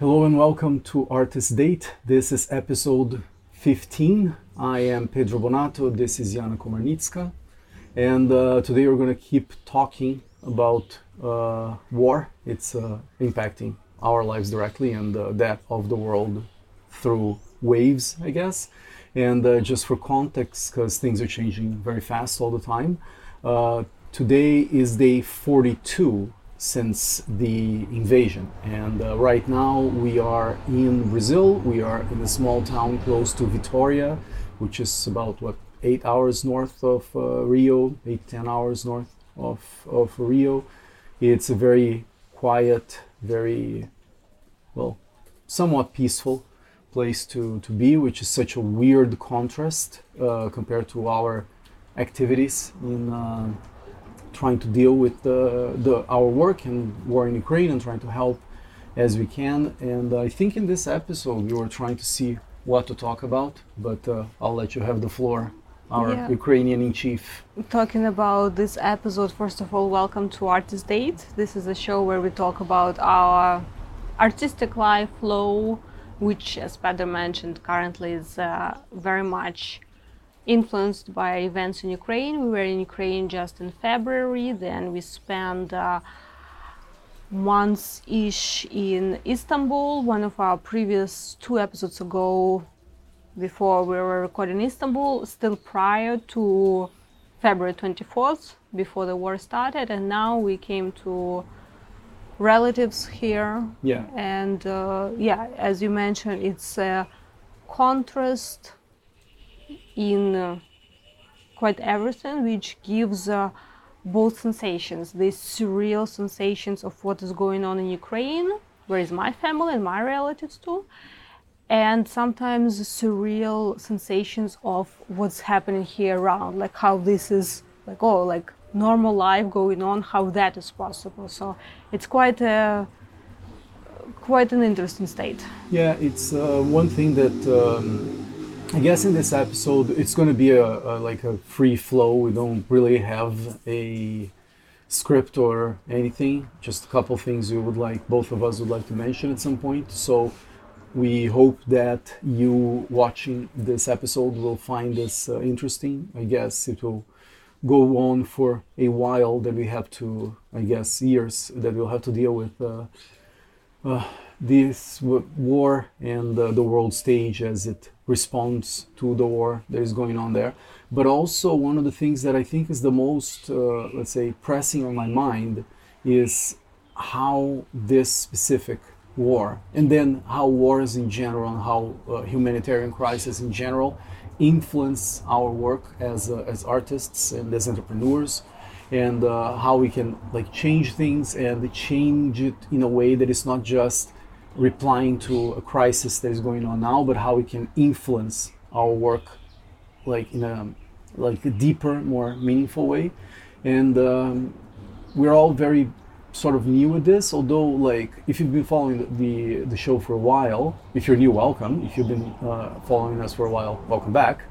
Hello and welcome to Artist Date. This is episode 15. I am Pedro Bonato. This is Yana Komarnitska. And uh, today we're going to keep talking about uh, war. It's uh, impacting our lives directly and that of the world through waves, I guess. And uh, just for context, because things are changing very fast all the time, uh, today is day 42 since the invasion. And uh, right now we are in Brazil. We are in a small town close to Vitoria, which is about what eight hours north of uh, Rio, eight ten hours north of of Rio. It's a very quiet, very well, somewhat peaceful place to, to be, which is such a weird contrast uh, compared to our activities in uh, trying to deal with the, the, our work and war in Ukraine and trying to help as we can. And I think in this episode we were trying to see what to talk about, but uh, I'll let you have the floor, our Yeah. Ukrainian in chief. Talking about this episode, first of all, welcome to Artist Date. This is a show where we talk about our artistic life flow, which, as Pedro mentioned, currently is uh, very much influenced by events in Ukraine. We were in Ukraine just in February, then we spent uh, months ish in Istanbul. One of our previous two episodes ago, before we were recording Istanbul, still prior to February 24th, before the war started, and now we came to relatives here. Yeah. And uh, yeah, as you mentioned, it's a contrast in uh, quite everything, which gives uh, both sensations these surreal sensations of what is going on in Ukraine, where is my family and my relatives too, and sometimes surreal sensations of what's happening here around, like how this is like oh like normal life going on, how that is possible. So it's quite a quite an interesting state. Yeah, it's uh, one thing that um, I guess in this episode it's going to be a, a like a free flow. We don't really have a script or anything. Just a couple things we would like, both of us would like to mention at some point. So we hope that you watching this episode will find this uh, interesting. I guess it will go on for a while. That we have to, I guess, years that we'll have to deal with. Uh, uh, this war and uh, the world stage as it responds to the war that is going on there. But also, one of the things that I think is the most, uh, let's say, pressing on my mind is how this specific war, and then how wars in general and how uh, humanitarian crisis in general influence our work as, uh, as artists and as entrepreneurs and uh, how we can like change things and change it in a way that is not just replying to a crisis that is going on now but how we can influence our work like in a like a deeper more meaningful way. And um, we're all very sort of new at this although like if you've been following the, the, show for a while if you're new welcome. If you've been uh, following us for a while welcome back.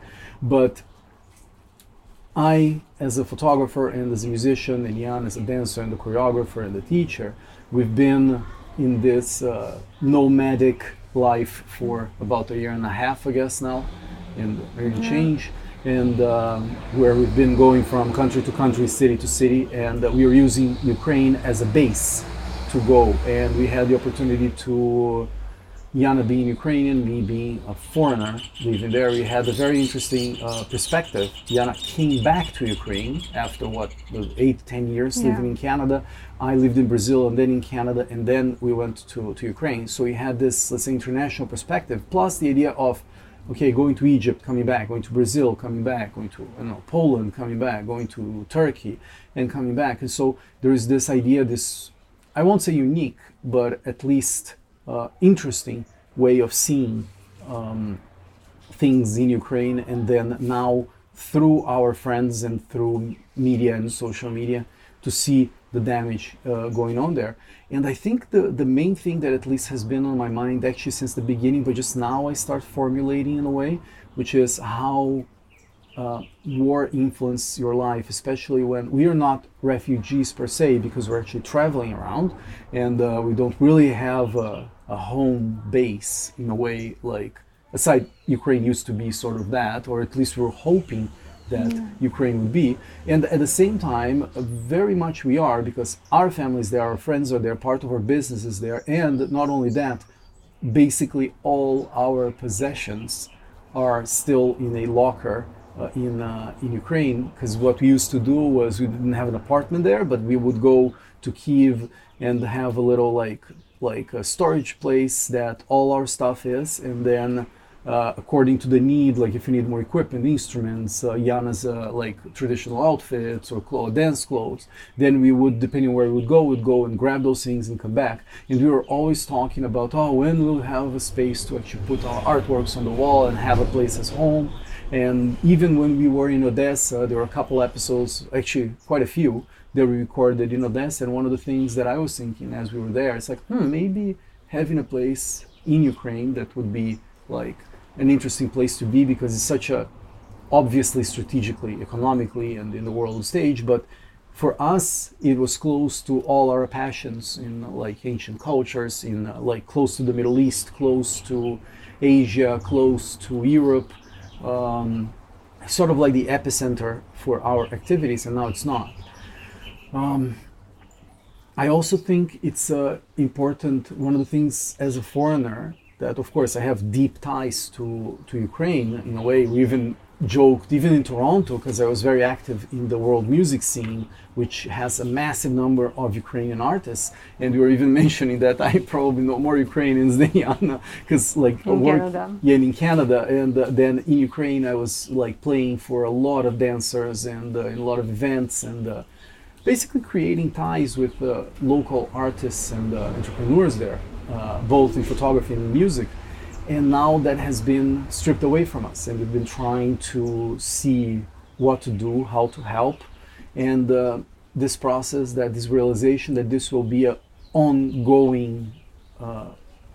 But I, as a photographer and as a musician, and Jan as a dancer and the choreographer and the teacher, we've been in this uh, nomadic life for about a year and a half, I guess now, and change, and um, where we've been going from country to country, city to city, and uh, we are using Ukraine as a base to go, and we had the opportunity to Yana being Ukrainian, me being a foreigner living there, we had a very interesting uh, perspective. Yana came back to Ukraine after what, eight, ten years Yeah. living in Canada. I lived in Brazil and then in Canada, and then we went to, to Ukraine. So we had this, let's say, international perspective, plus the idea of, okay, going to Egypt, coming back, going to Brazil, coming back, going to know, Poland, coming back, going to Turkey, and coming back. And so there is this idea, this I won't say unique, but at least uh, interesting way of seeing um, things in Ukraine, and then now through our friends and through media and social media to see the damage uh, going on there. And I think the, the main thing that at least has been on my mind actually since the beginning, but just now I start formulating in a way, which is how uh, war influence your life, especially when we are not refugees per se, because we're actually traveling around and uh, we don't really have a, a, home base in a way like aside Ukraine used to be sort of that, or at least we we're hoping that yeah. Ukraine would be. And at the same time, very much we are because our families there, our friends are there, part of our businesses there, and not only that, basically all our possessions are still in a locker uh, in uh, in Ukraine because what we used to do was we didn't have an apartment there, but we would go to Kiev and have a little like like a storage place that all our stuff is, and then uh, according to the need, like if you need more equipment, instruments, uh, Yana's uh, like traditional outfits or clothes, dance clothes, then we would, depending where we would go, would go and grab those things and come back. And we were always talking about, oh, when we'll have a space to actually put our artworks on the wall and have a place as home. And even when we were in Odessa, there were a couple episodes, actually quite a few, that we recorded in Odessa. And one of the things that I was thinking as we were there, it's like, hmm, maybe having a place in Ukraine that would be like an interesting place to be because it's such a obviously strategically, economically, and in the world stage, but for us it was close to all our passions in like ancient cultures in like close to the middle east close to asia close to europe um, sort of like the epicenter for our activities and now it's not um, i also think it's uh, important one of the things as a foreigner that of course I have deep ties to, to Ukraine in a way. We even joked, even in Toronto, because I was very active in the world music scene, which has a massive number of Ukrainian artists. And we were even mentioning that I probably know more Ukrainians than Yana, because like in work, Canada. yeah, in Canada, and uh, then in Ukraine I was like playing for a lot of dancers and uh, in a lot of events and. Uh, basically creating ties with uh, local artists and uh, entrepreneurs there uh, both in photography and music. And now that has been stripped away from us, and we've been trying to see what to do, how to help, and uh, this process, that this realization that this will be an ongoing uh,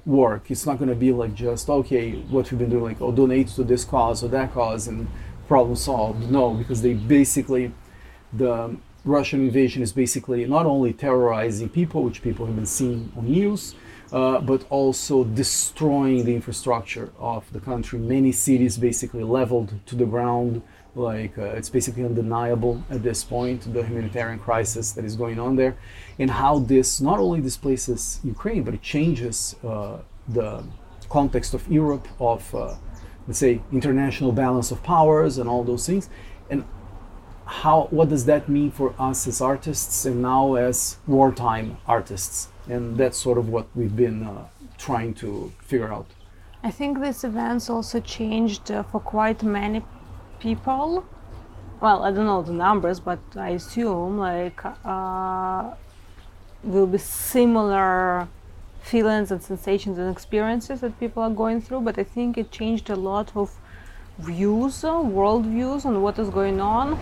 work. It's not going to be like just okay, what we've been doing, like oh, donate to this cause or that cause, and problem solved. No, because they basically the Russian invasion is basically not only terrorizing people, which people have been seeing on news, uh, but also destroying the infrastructure of the country. Many cities basically leveled to the ground. Like uh, it's basically undeniable at this point the humanitarian crisis that is going on there, and how this not only displaces Ukraine, but it changes uh, the context of Europe, of uh, let's say international balance of powers, and all those things, and how what does that mean for us as artists and now as wartime artists and that's sort of what we've been uh, trying to figure out. I think these events also changed uh, for quite many people. Well, I don't know the numbers, but I assume like uh, will be similar feelings and sensations and experiences that people are going through. But I think it changed a lot of views, world views on what is going on.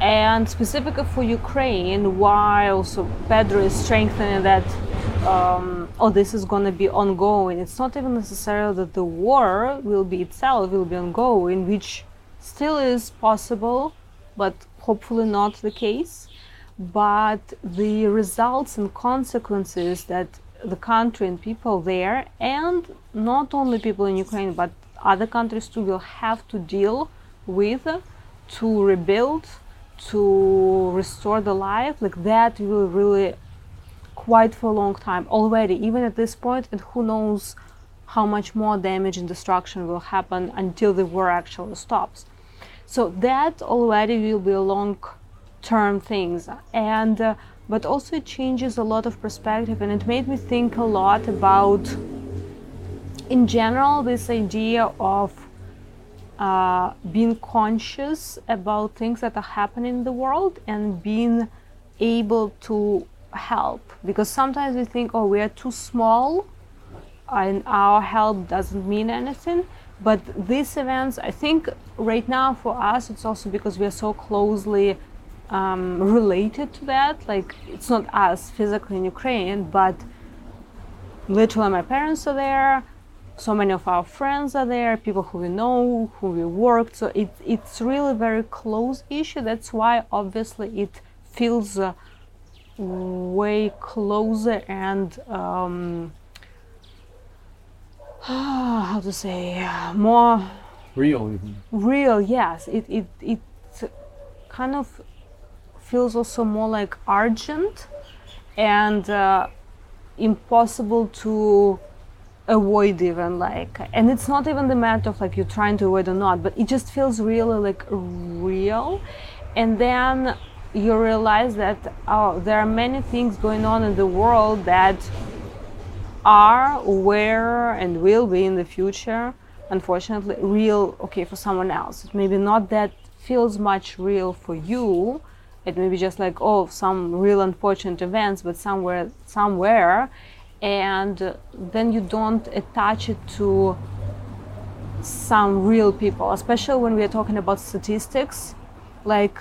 And specifically for Ukraine, why also Pedro is strengthening that um, oh, this is going to be ongoing. It's not even necessarily that the war will be itself will be ongoing, which still is possible, but hopefully not the case. But the results and consequences that the country and people there, and not only people in Ukraine, but other countries too, will have to deal with to rebuild, to restore the life, like that will really quite for a long time already, even at this point, and who knows how much more damage and destruction will happen until the war actually stops. So that already will be a long-term things, and uh, but also it changes a lot of perspective, and it made me think a lot about, in general, this idea of uh, being conscious about things that are happening in the world and being able to help because sometimes we think oh we are too small and our help doesn't mean anything but these events i think right now for us it's also because we are so closely um, related to that like it's not us physically in ukraine but literally my parents are there so many of our friends are there, people who we know, who we worked. So it, it's really very close issue. That's why obviously it feels uh, way closer and um, how to say more real even. real. Yes, it it it kind of feels also more like urgent and uh, impossible to avoid even like and it's not even the matter of like you're trying to avoid or not but it just feels really like real and then you realize that oh there are many things going on in the world that are were and will be in the future. Unfortunately real okay for someone else. Maybe not that feels much real for you. It may be just like oh some real unfortunate events but somewhere somewhere. And then you don't attach it to some real people especially when we are talking about statistics. Like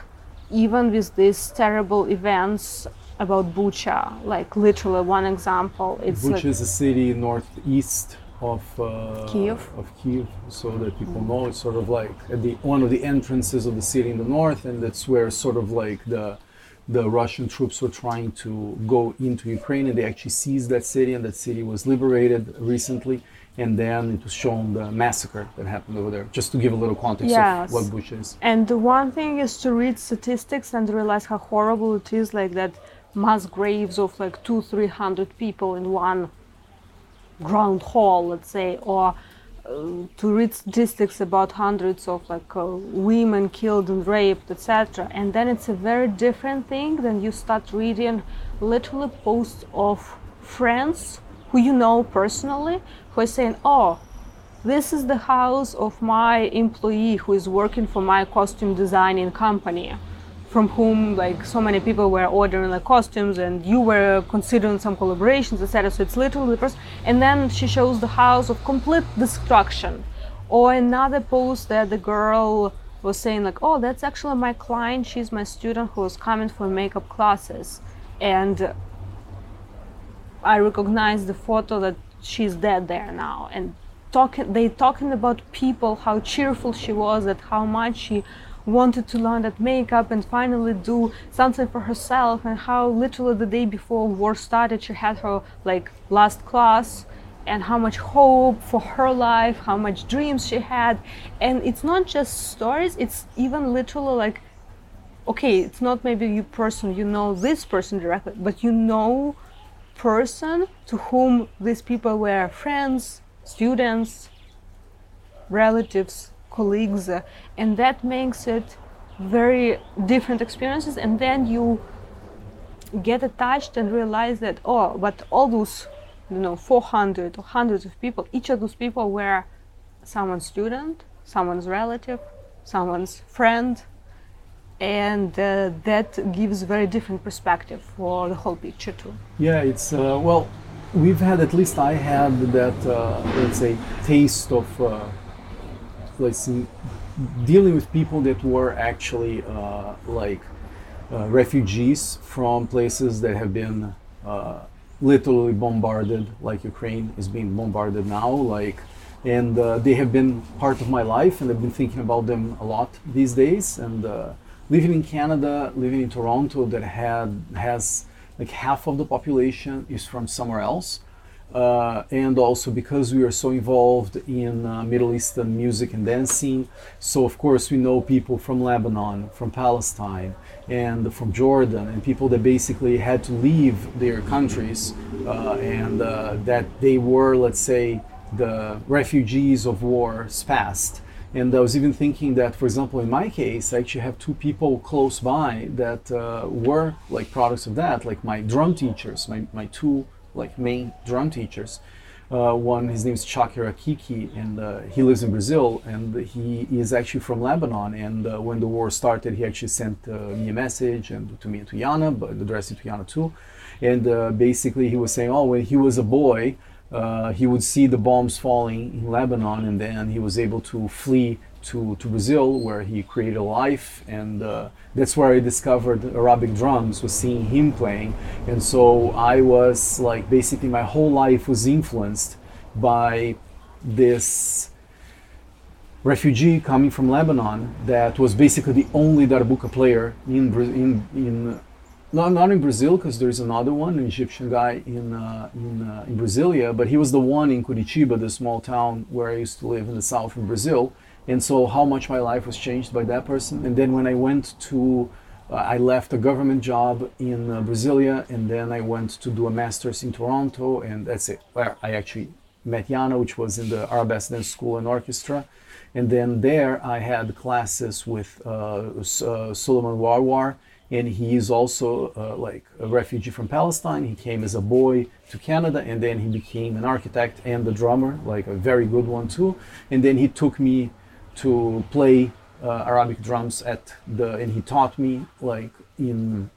even with these terrible events about bucha like literally one example it's Bucha like, is a city northeast of uh, Kiev. Of Kiev, so that people know it's sort of like at the one of the entrances of the city in the north, and that's where sort of like the the Russian troops were trying to go into Ukraine, and they actually seized that city, and that city was liberated recently. And then it was shown the massacre that happened over there, just to give a little context Yes. of what Bucha is. And the one thing is to read statistics and realize how horrible it is, like that mass graves of like two, three hundred people in one ground hall, let's say, or uh, to read statistics about hundreds of like uh, women killed and raped, etc. And then it's a very different thing than you start reading literally posts of friends who you know personally who are saying, "Oh, this is the house of my employee who is working for my costume designing company from whom like so many people were ordering like costumes and you were considering some collaborations etc so it's literally the person and then she shows the house of complete destruction. Or another post that the girl was saying like oh that's actually my client. She's my student who was coming for makeup classes. And I recognize the photo that she's dead there now. And talking they talking about people how cheerful she was that how much she wanted to learn that makeup and finally do something for herself and how literally the day before war started she had her like last class and how much hope for her life how much dreams she had. And it's not just stories it's even literally like okay it's not maybe you person you know this person directly but you know person to whom these people were friends students relatives colleagues and that makes it very different experiences. And then you get attached and realize that oh but all those you know 400 or hundreds of people each of those people were someone's student someone's relative someone's friend and uh, that gives very different perspective for the whole picture too Yeah, it's uh, well, we've had at least I had that uh, let's say taste of uh, let's see, dealing with people that were actually uh, like uh, refugees from places that have been literally bombarded, like Ukraine is being bombarded now, like. And they have been part of my life, and I've been thinking about them a lot these days. And living in Canada, living in Toronto, that had has like half of the population is from somewhere else. Uh, and also because we are so involved in uh, Middle Eastern music and dancing, so of course we know people from Lebanon, from Palestine, and from Jordan, and people that basically had to leave their countries, uh, and uh, that they were, let's say, the refugees of wars past. And I was even thinking that, for example, in my case, I actually have two people close by that uh, were like products of that, like my drum teachers, my, my two like main drum teachers. Uh, one, his name is Chakir Akiki, and uh, he lives in Brazil, and he is actually from Lebanon. And uh, when the war started, he actually sent uh, me a message, and to me and to Yana, but addressed it to Yana too. And uh, basically, he was saying, oh, when he was a boy, uh, he would see the bombs falling in Lebanon, and then he was able to flee to, to Brazil, where he created a life, and uh, that's where I discovered Arabic drums. Was seeing him playing, and so I was like basically my whole life was influenced by this refugee coming from Lebanon that was basically the only darbuka player in in in not, not in Brazil because there's another one, an Egyptian guy in uh, in uh, in Brasilia, but he was the one in Curitiba, the small town where I used to live in the south of Brazil. And so, how much my life was changed by that person. And then when I went to, uh, I left a government job in uh, Brasilia, and then I went to do a master's in Toronto, and that's it. Where I actually met Yana, which was in the Arabesque Dance School and Orchestra. And then there I had classes with uh, uh Suleiman Warwar, and he is also uh, like a refugee from Palestine. He came as a boy to Canada, and then he became an architect and a drummer, like a very good one too. And then he took me to play uh, Arabic drums at the, and he taught me like in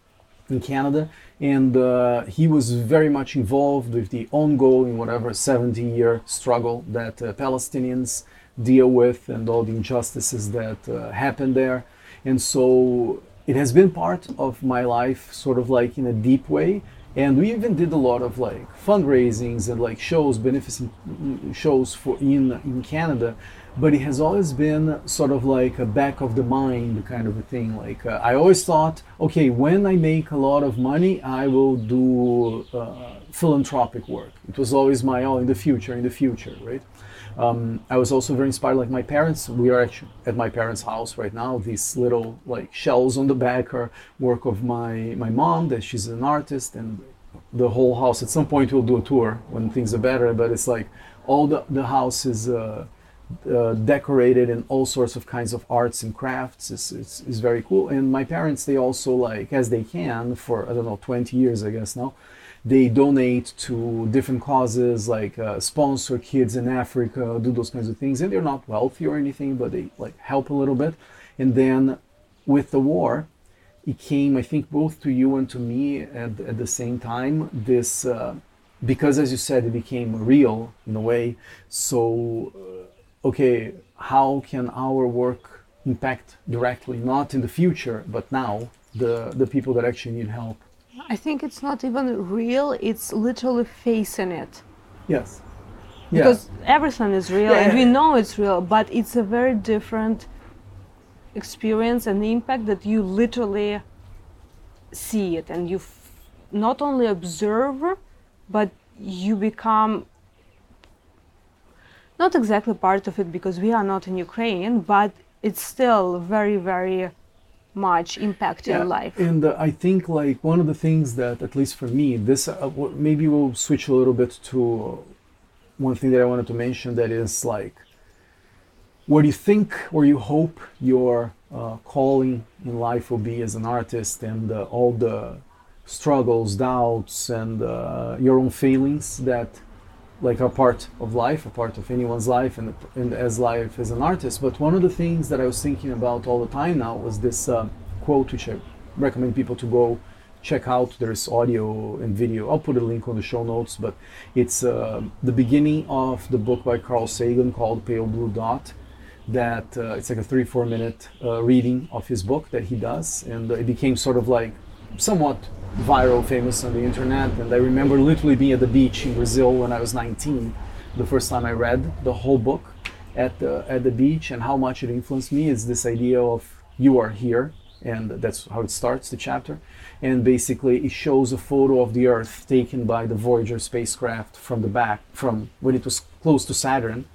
in Canada, and uh, he was very much involved with the ongoing whatever 70 year struggle that uh, Palestinians deal with and all the injustices that uh, happen there. And so it has been part of my life, sort of like in a deep way. And we even did a lot of like fundraisings and like shows, beneficent shows for in in Canada. But it has always been sort of like a back of the mind kind of a thing. Like uh, I always thought, okay, when I make a lot of money, I will do uh, philanthropic work. It was always my oh, in the future, in the future, right? Um, I was also very inspired, like my parents. We are at my parents' house right now. These little like shells on the back are work of my my mom. That she's an artist, and the whole house. At some point, we'll do a tour when things are better. But it's like all the the house is. Uh, uh, decorated in all sorts of kinds of arts and crafts is, is, is very cool and my parents they also like as they can for i don't know 20 years i guess now they donate to different causes like uh, sponsor kids in africa do those kinds of things. And they're not wealthy or anything but they like help a little bit. And then with the war it came i think both to you and to me at, at the same time. This uh, because as you said it became real in a way. So uh, okay how can our work impact directly not in the future but now the the people that actually need help I think it's not even real, it's literally facing it. Yes. Because yeah. everything is real yeah, and we know it's real, but it's a very different experience and impact that you literally see it and you f- not only observe, but you become not exactly part of it because we are not in Ukraine, but it's still very, very much impact yeah, in life. And uh, I think like one of the things that, at least for me, this uh, maybe we'll switch a little bit to one thing that I wanted to mention that is like what do you think or you hope your uh, calling in life will be as an artist and uh, all the struggles, doubts, and uh, your own failings that like a part of life, a part of anyone's life, and, and, as life as an artist. But one of the things that I was thinking about all the time now was this uh, quote, which I recommend people to go check out. There's audio and video. I'll put a link on the show notes, but it's uh, the beginning of the book by Carl Sagan called Pale Blue Dot. That uh, it's like a three, four minute uh, reading of his book that he does, and it became sort of like somewhat viral, famous on the internet. And I remember literally being at the beach in Brazil when I was 19, the first time I read the whole book at the at the beach, and how much it influenced me is this idea of you are here, and that's how it starts the chapter. And basically, it shows a photo of the Earth taken by the Voyager spacecraft from the back, from when it was close to Saturn.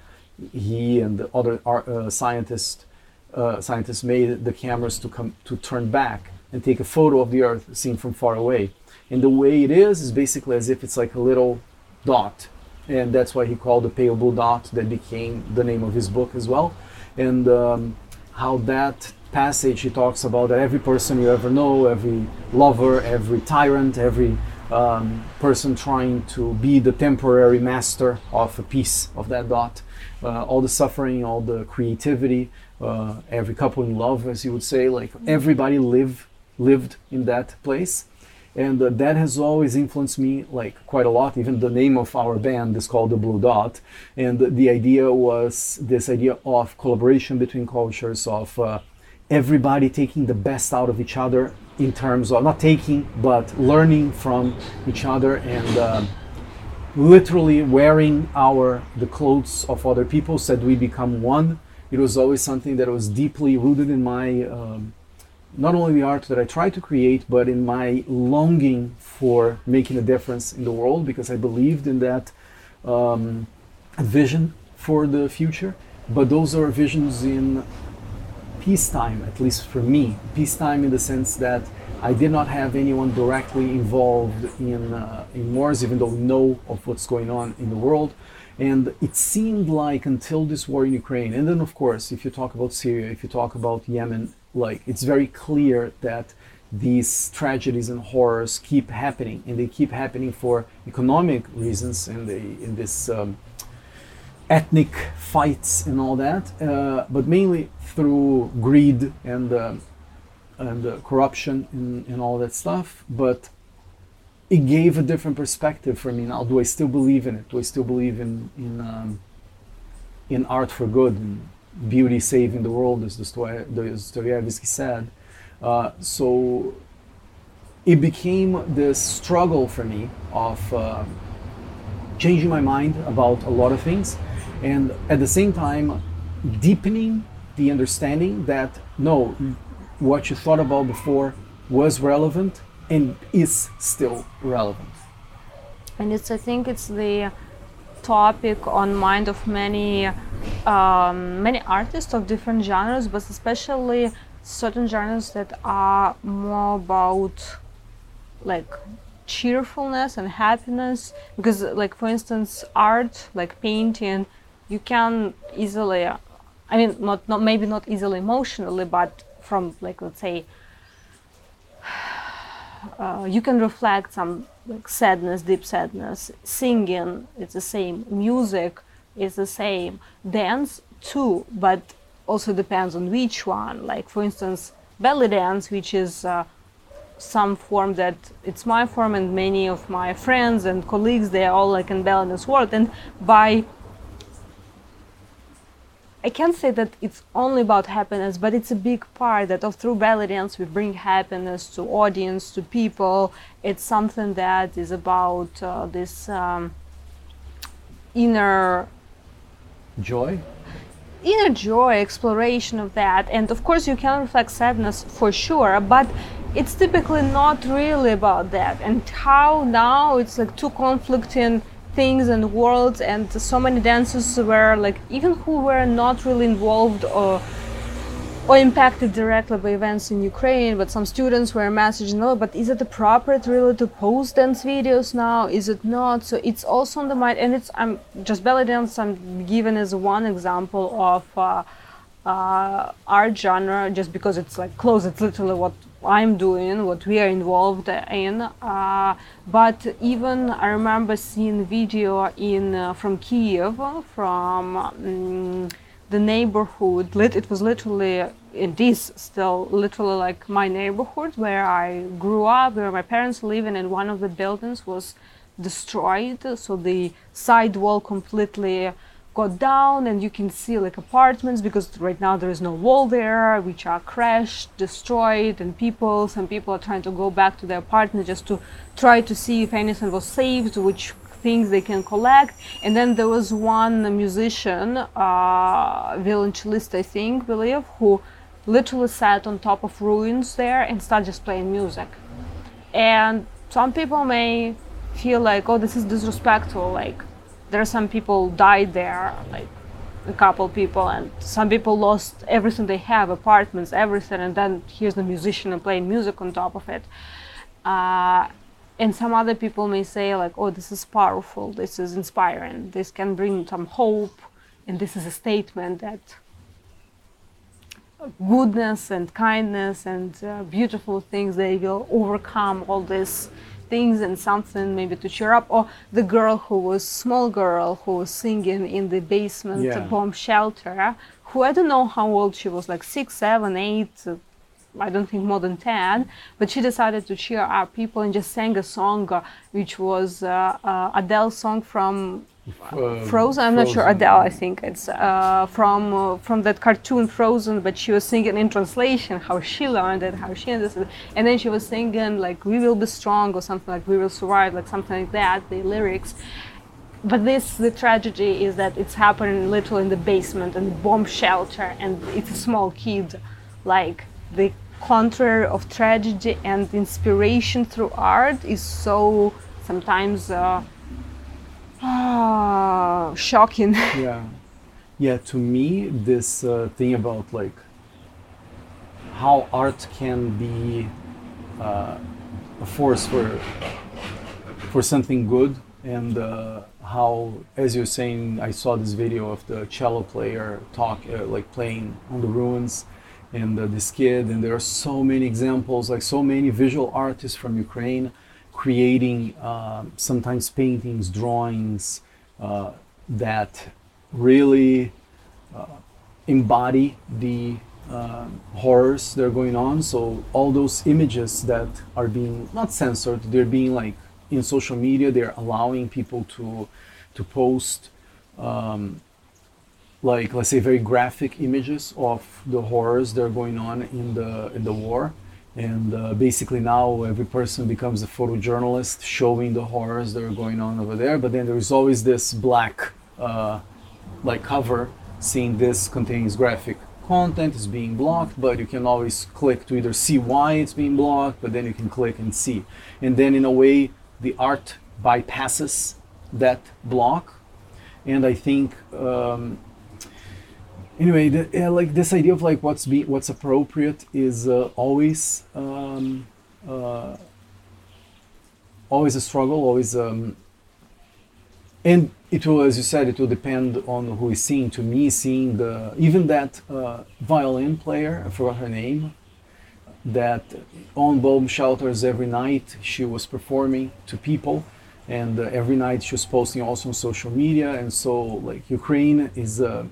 He and the other uh, scientists uh, scientists made the cameras to come to turn back and take a photo of the Earth seen from far away. And the way it is is basically as if it's like a little dot. And that's why he called the pale blue dot, that became the name of his book as well. And um, how that passage he talks about that every person you ever know, every lover, every tyrant, every um, person trying to be the temporary master of a piece of that dot, uh, all the suffering, all the creativity, uh, every couple in love, as you would say, like everybody live lived in that place. And uh, that has always influenced me like quite a lot. Even the name of our band is called the blue dot. And the idea was this idea of collaboration between cultures of uh, everybody taking the best out of each other in terms of not taking but learning from each other and uh, literally wearing our the clothes of other people said we become one. It was always something that was deeply rooted in my um, not only the art that i try to create but in my longing for making a difference in the world because i believed in that um, vision for the future but those are visions in peacetime at least for me peacetime in the sense that I did not have anyone directly involved in, uh, in wars, even though we know of what's going on in the world. And it seemed like until this war in Ukraine, and then of course, if you talk about Syria, if you talk about Yemen, like it's very clear that these tragedies and horrors keep happening, and they keep happening for economic reasons, and they in this um, ethnic fights and all that, uh, but mainly through greed and um, and uh, corruption and, and all that stuff. But it gave a different perspective for me now. Do I still believe in it? Do I still believe in in um, in art for good and beauty saving the world, as Dostoevsky said? Uh, so it became this struggle for me of uh, changing my mind about a lot of things, and at the same time deepening the understanding that no, what you thought about before was relevant and is still relevant. And it's, I think, it's the topic on mind of many, um, many artists of different genres, but especially certain genres that are more about like cheerfulness and happiness. Because, like for instance, art, like painting, you can easily, I mean, not, not maybe not easily emotionally, but from like let's say uh, you can reflect some like sadness deep sadness singing it's the same music is the same. Dance too but also depends on which one. Like for instance belly dance which is uh, some form that it's my form and many of my friends and colleagues they are all like in belly dance world. And by I can't say that it's only about happiness, but it's a big part that of through belly dance we bring happiness to audience, to people. It's something that is about uh, this um, inner joy, inner joy, exploration of that, and of course you can reflect sadness for sure, but it's typically not really about that. And how now it's like two conflicting things and worlds and so many dancers were like even who were not really involved or or impacted directly by events in Ukraine, but some students were messaging, oh, but is it appropriate really to post dance videos now? Is it not? So it's also on the mind, and it's I'm just belly dance. I'm given as one example of uh, uh, art genre, just because it's like close. It's literally what I'm doing, what we are involved in. Uh, but even I remember seeing video in uh, from Kiev, from um, the neighborhood. It was literally it is still literally like my neighborhood where I grew up, where my parents live and one of the buildings was destroyed. So the side wall completely got down and you can see like apartments because right now there is no wall there which are crashed destroyed and people some people are trying to go back to their apartment just to try to see if anything was saved which things they can collect and then there was one musician uh, violoncellist i think believe who literally sat on top of ruins there and started just playing music and some people may feel like oh this is disrespectful like there are some people died there, like a couple people, and some people lost everything they have, apartments, everything, and then here's the musician and playing music on top of it. Uh, and some other people may say like, oh, this is powerful, this is inspiring, this can bring some hope, and this is a statement that goodness and kindness and uh, beautiful things they will overcome all this things and something maybe to cheer up or the girl who was small girl who was singing in the basement yeah. bomb shelter who i don't know how old she was like six seven eight I don't think more than 10, but she decided to cheer up people and just sang a song uh, which was uh, uh, Adele song from uh, Frozen. I'm not sure Adele. I think it's uh, from uh, from that cartoon Frozen, but she was singing in translation how she learned it, how she understood, and then she was singing like "We will be strong" or something like "We will survive," like something like that. The lyrics, but this the tragedy is that it's happening little in the basement and the bomb shelter and it's a small kid like the contrary of tragedy and inspiration through art is so sometimes uh, uh, shocking. Yeah. Yeah to me this uh, thing about like how art can be uh, a force for for something good and uh, how as you're saying i saw this video of the cello player talk uh, like playing on the ruins and uh, this kid and there are so many examples like so many visual artists from ukraine creating uh, sometimes paintings drawings uh, that really uh, embody the uh, horrors that are going on. So all those images that are being not censored they're being like in social media they're allowing people to to post um, like let's say very graphic images of the horrors that are going on in the in the war. And uh, basically now every person becomes a photojournalist showing the horrors that are going on over there. But then there's always this black uh, like cover saying this contains graphic content is being blocked but you can always click to either see why it's being blocked but then you can click and see. And then in a way the art bypasses that block. And i think um, anyway the, like this idea of like what's be what's appropriate is uh, always um, uh, always a struggle always um, and it will as you said it will depend on who is seeing to me seeing the even that uh, violin player i forgot her name that on bomb shelters every night she was performing to people and uh, every night she was posting also on social media and so like ukraine is uh,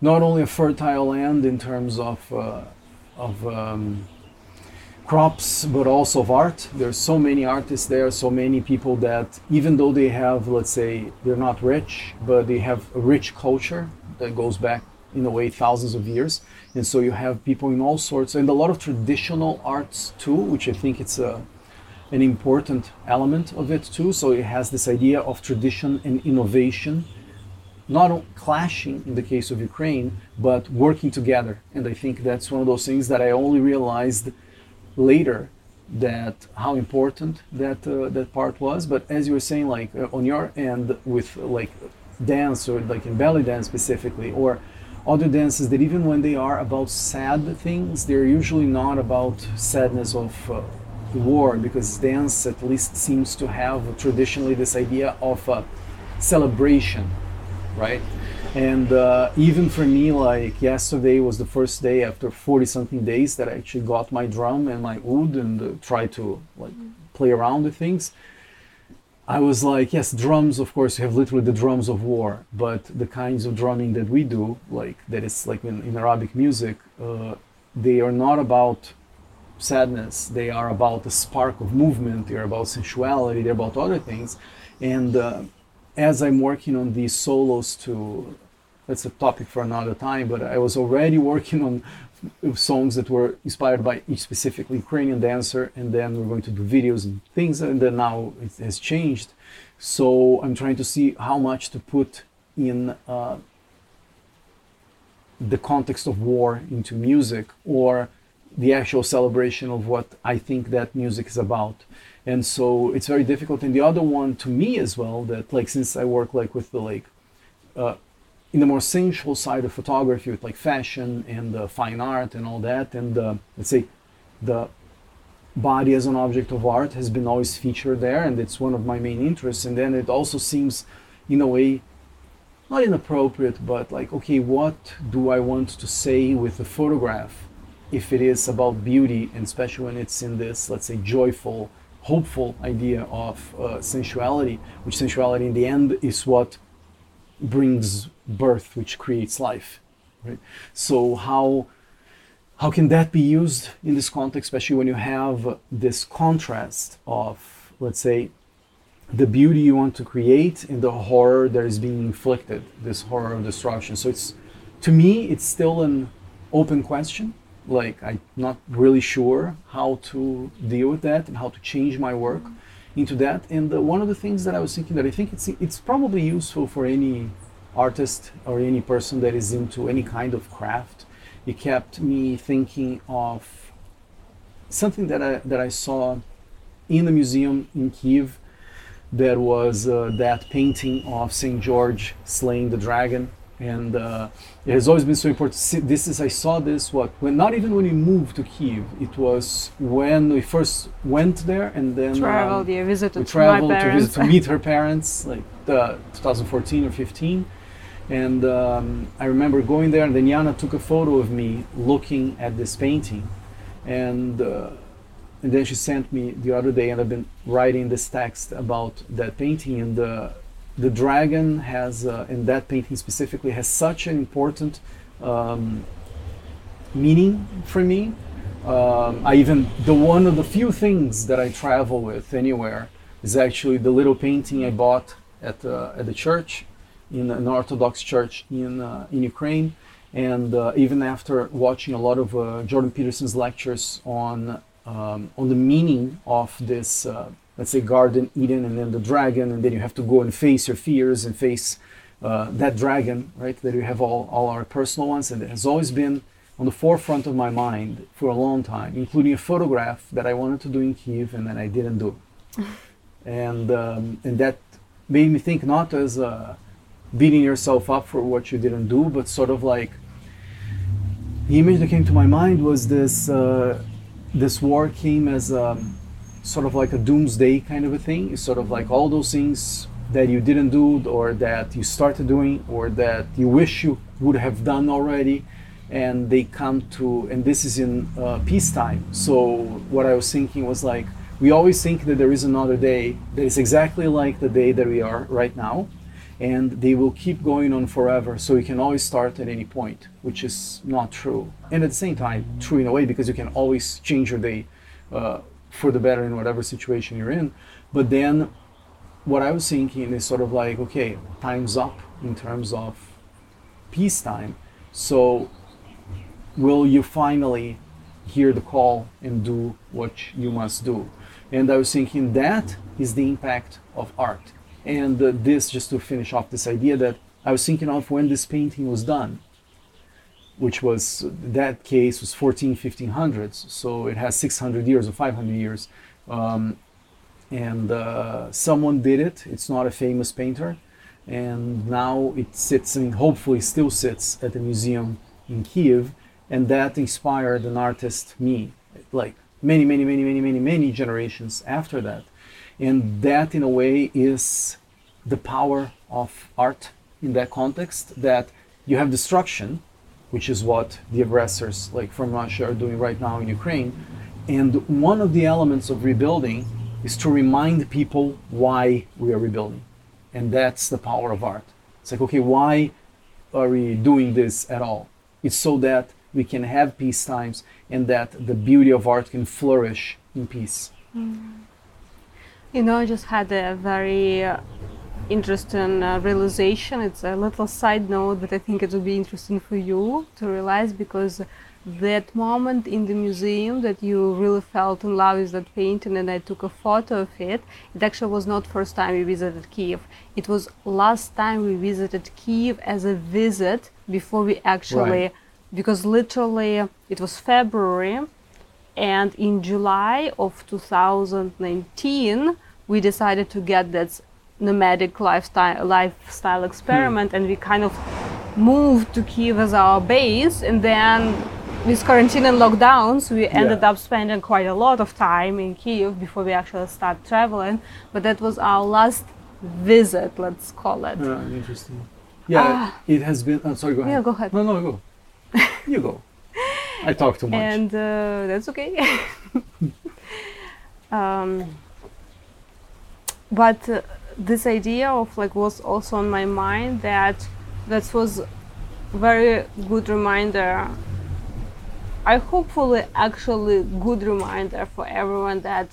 not only a fertile land in terms of uh, of um, crops but also of art. There's so many artists there so many people that even though they have let's say they're not rich but they have a rich culture that goes back in a way thousands of years. And so you have people in all sorts and a lot of traditional arts too which i think it's a an important element of it too. So it has this idea of tradition and innovation not clashing in the case of ukraine but working together. And i think that's one of those things that i only realized later that how important that uh, that part was. But as you were saying like uh, on your end with like dance or like in belly dance specifically or other dances that even when they are about sad things, they're usually not about sadness of uh, war because dance at least seems to have traditionally this idea of uh, celebration, right? And uh, even for me, like yesterday was the first day after 40 something days that I actually got my drum and my oud and uh, tried to like play around with things. I was like, yes, drums, of course, you have literally the drums of war, but the kinds of drumming that we do, like that is like in, in Arabic music, uh, they are not about sadness, they are about a spark of movement, they're about sensuality, they're about other things. And uh, as I'm working on these solos to, that's a topic for another time, but I was already working on songs that were inspired by each specific Ukrainian dancer, and then we're going to do videos and things, and then now it has changed. So I'm trying to see how much to put in uh, the context of war into music or the actual celebration of what I think that music is about. And so it's very difficult. And the other one to me as well, that like since I work like with the like uh, in the more sensual side of photography with like fashion and uh, fine art and all that and uh, let's say the body as an object of art has been always featured there and it's one of my main interests and then it also seems in a way not inappropriate but like okay what do i want to say with a photograph if it is about beauty and especially when it's in this let's say joyful hopeful idea of uh, sensuality which sensuality in the end is what brings birth, which creates life. Right? So how how can that be used in this context, especially when you have this contrast of, let's say, the beauty you want to create and the horror that is being inflicted, this horror of destruction. So it's to me, it's still an open question. Like I'm not really sure how to deal with that and how to change my work into that. And one of the things that I was thinking that I think it's it's probably useful for any artist or any person that is into any kind of craft. It kept me thinking of something that I that I saw in the museum in Kiev. There was uh, that painting of Saint George slaying the dragon, and uh, it has always been so important. See, this is I saw this what when not even when we moved to Kiev. It was when we first went there, and then Traveled, um, yeah, visited we traveled to visit to meet her parents, like uh, 2014 or 15. And um, I remember going there, and then Yana took a photo of me looking at this painting, and uh, and then she sent me the other day, and I've been writing this text about that painting, and the the dragon has, uh, and that painting specifically has such an important um, meaning for me. Um, I even the one of the few things that I travel with anywhere is actually the little painting I bought at uh, at the church, in an Orthodox church in uh, in Ukraine, and uh, even after watching a lot of uh, Jordan Peterson's lectures on um, on the meaning of this, uh, let's say Garden Eden, and then the dragon, and then you have to go and face your fears and face uh, that dragon, right? That we have all all our personal ones, and it has always been on the forefront of my mind for a long time, including a photograph that I wanted to do in Kiev and then I didn't do. and um, and that made me think not as uh, beating yourself up for what you didn't do, but sort of like the image that came to my mind was this uh, this war came as a, sort of like a doomsday kind of a thing. It's sort of like all those things that you didn't do or that you started doing or that you wish you would have done already and they come to and this is in uh, peacetime. So what i was thinking was like we always think that there is another day that is exactly like the day that we are right now and they will keep going on forever. So you can always start at any point which is not true. And at the same time true in a way because you can always change your day uh, for the better in whatever situation you're in but then what i was thinking is sort of like okay time's up in terms of peacetime so will you finally hear the call and do what you must do? And I was thinking that is the impact of art. And uh, this, just to finish off this idea that I was thinking of when this painting was done, which was that case was 14, 1500s, so it has 600 years or 500 years. Um, and uh, someone did it. It's not a famous painter, and now it sits and hopefully still sits at the museum in Kiev and that inspired an artist me like many many many many many many generations after that and that in a way is the power of art in that context that you have destruction which is what the aggressors like from russia are doing right now in ukraine. And one of the elements of rebuilding is to remind people why we are rebuilding. And that's the power of art. It's like okay why are we doing this at all? It's so that we can have peace times and that the beauty of art can flourish in peace. Mm. You know, I just had a very uh, interesting uh, realization. It's a little side note, that I think it would be interesting for you to realize because that moment in the museum that you really felt in love with that painting and I took a photo of it, it actually was not first time we visited Kiev. It was last time we visited Kiev as a visit before we actually Right. because literally it was February and in July of 2019 we decided to get that nomadic lifestyle lifestyle experiment and we kind of moved to Kiev as our base and then with quarantine and lockdowns we ended Yeah. up spending quite a lot of time in Kiev before we actually start traveling but that was our last visit let's call it Uh, interesting. Yeah, Ah. it has been. Oh, sorry, go ahead. Yeah, go ahead. No, no, go. you go. I talk too much. and uh, that's okay. um, but uh, this idea of like was also on my mind that that was very good reminder. I hopefully actually good reminder for everyone that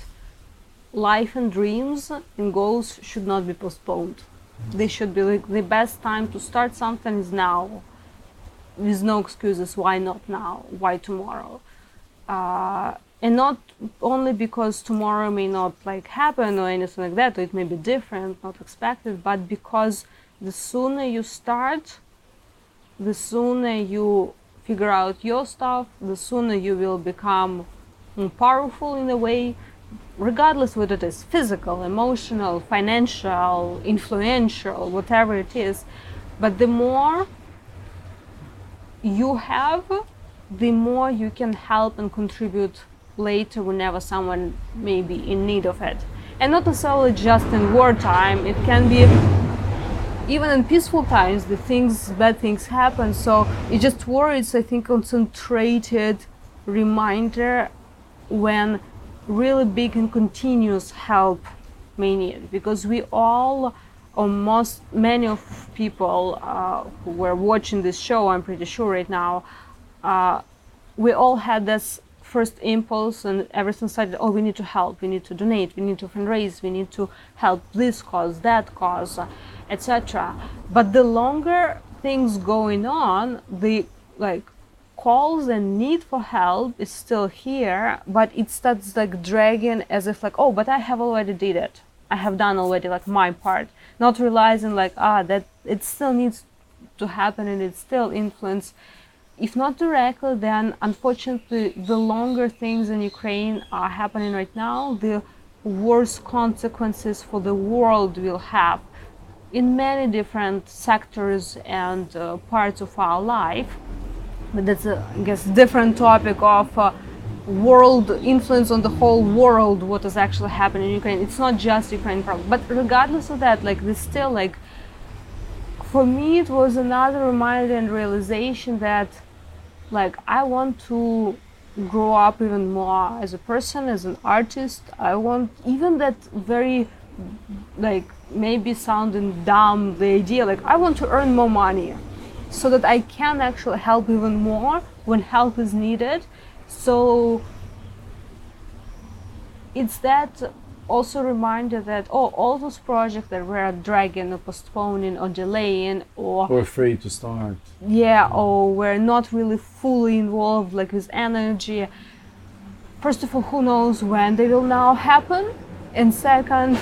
life and dreams and goals should not be postponed. They should be like the best time to start something is now with no excuses why not now why tomorrow uh, and not only because tomorrow may not like happen or anything like that or it may be different not expected but because the sooner you start the sooner you figure out your stuff the sooner you will become powerful in a way regardless what it is physical emotional financial influential whatever it is. But the more you have the more you can help and contribute later whenever someone may be in need of it. And not necessarily just in wartime, it can be even in peaceful times, the things, bad things happen. So it just worries, I think, concentrated reminder when really big and continuous help may need. Because we all, or most, many of people uh, who were watching this show, I'm pretty sure right now, uh, we all had this first impulse and everything started oh we need to help we need to donate we need to fundraise we need to help this cause that cause etc but the longer things going on the like calls and need for help is still here but it starts like dragging as if like oh but i have already did it. I have done already like my part. Not realizing like ah that it still needs to happen and it still influence if not directly, then unfortunately, the longer things in Ukraine are happening right now, the worse consequences for the world will have in many different sectors and uh, parts of our life. But that's, a, I guess, different topic of uh, world influence on the whole world. What is actually happening in Ukraine? It's not just Ukraine problem, but regardless of that, like this still like. For me, it was another reminder and realization that like i want to grow up even more as a person as an artist. I want even that very like maybe sounding dumb the idea like i want to earn more money so that i can actually help even more when help is needed. So it's that also reminded that oh all those projects that were dragging or postponing or delaying or or afraid to start. Yeah or were not really fully involved like with energy. First of all who knows when they will now happen? And second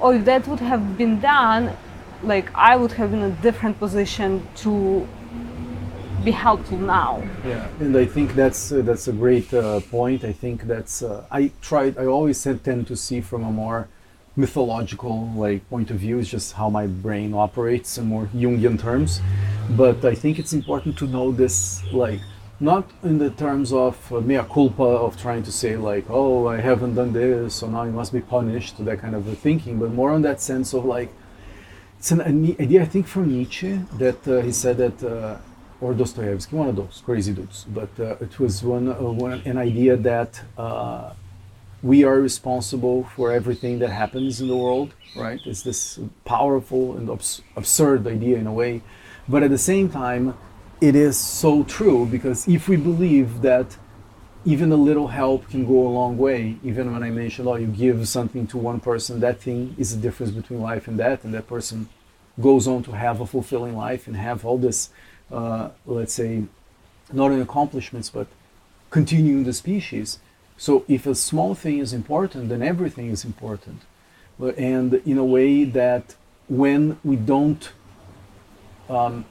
or if that would have been done like i would have been in a different position to be helpful now. Yeah, and I think that's uh, that's a great uh, point. I think that's uh, I tried. I always tend to see from a more mythological like point of view. It's just how my brain operates in more Jungian terms. But I think it's important to know this like not in the terms of uh, mea culpa of trying to say like oh I haven't done this so now you must be punished that kind of a thinking, but more on that sense of like it's an idea I think from Nietzsche that uh, he said that uh, or Dostoevsky, one of those crazy dudes. But uh, it was one, uh, one, an idea that uh, we are responsible for everything that happens in the world, right? It's this powerful and abs- absurd idea in a way, but at the same time, it is so true because if we believe that even a little help can go a long way, even when I mentioned, oh, you give something to one person, that thing is the difference between life and death, and that person goes on to have a fulfilling life and have all this uh, let's say, not in accomplishments, but continuing the species. So if a small thing is important, then everything is important. And in a way that when we don't um,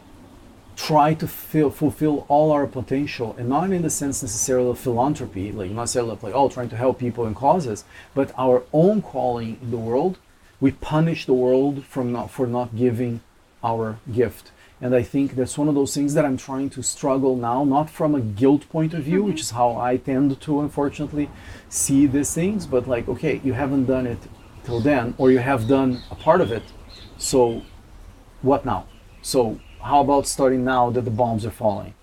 try to fill, fulfill all our potential, and not in the sense necessarily of philanthropy, like not necessarily like oh trying to help people and causes, but our own calling in the world, we punish the world from not for not giving our gift. And I think that's one of those things that I'm trying to struggle now, not from a guilt point of view, mm-hmm. which is how I tend to unfortunately see these things, but like, okay, you haven't done it till then, or you have done a part of it. So what now? So how about starting now that the bombs are falling?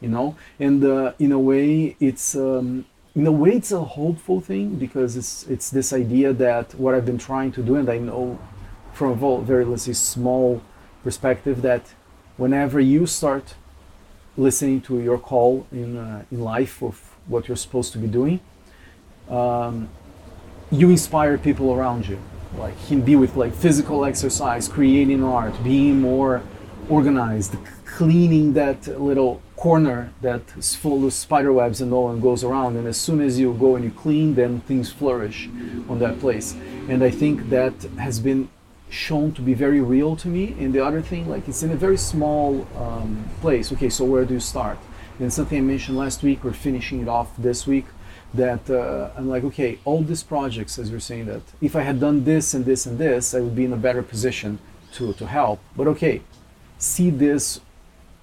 You know, and uh, in a way, it's um, in a way it's a hopeful thing because it's it's this idea that what I've been trying to do, and I know from a very let's say small perspective that whenever you start listening to your call in, uh, in life of what you're supposed to be doing, um, you inspire people around you. Like him be with like physical exercise, creating art, being more organized, cleaning that little corner that is full of spider webs and no one goes around. And as soon as you go and you clean, then things flourish on that place. And I think that has been shown to be very real to me. And the other thing, like it's in a very small um, place. Okay, so where do you start? And something I mentioned last week, we're finishing it off this week. That uh, I'm like, okay, all these projects, as you're saying, that if I had done this and this and this, I would be in a better position to, to help. But okay, see this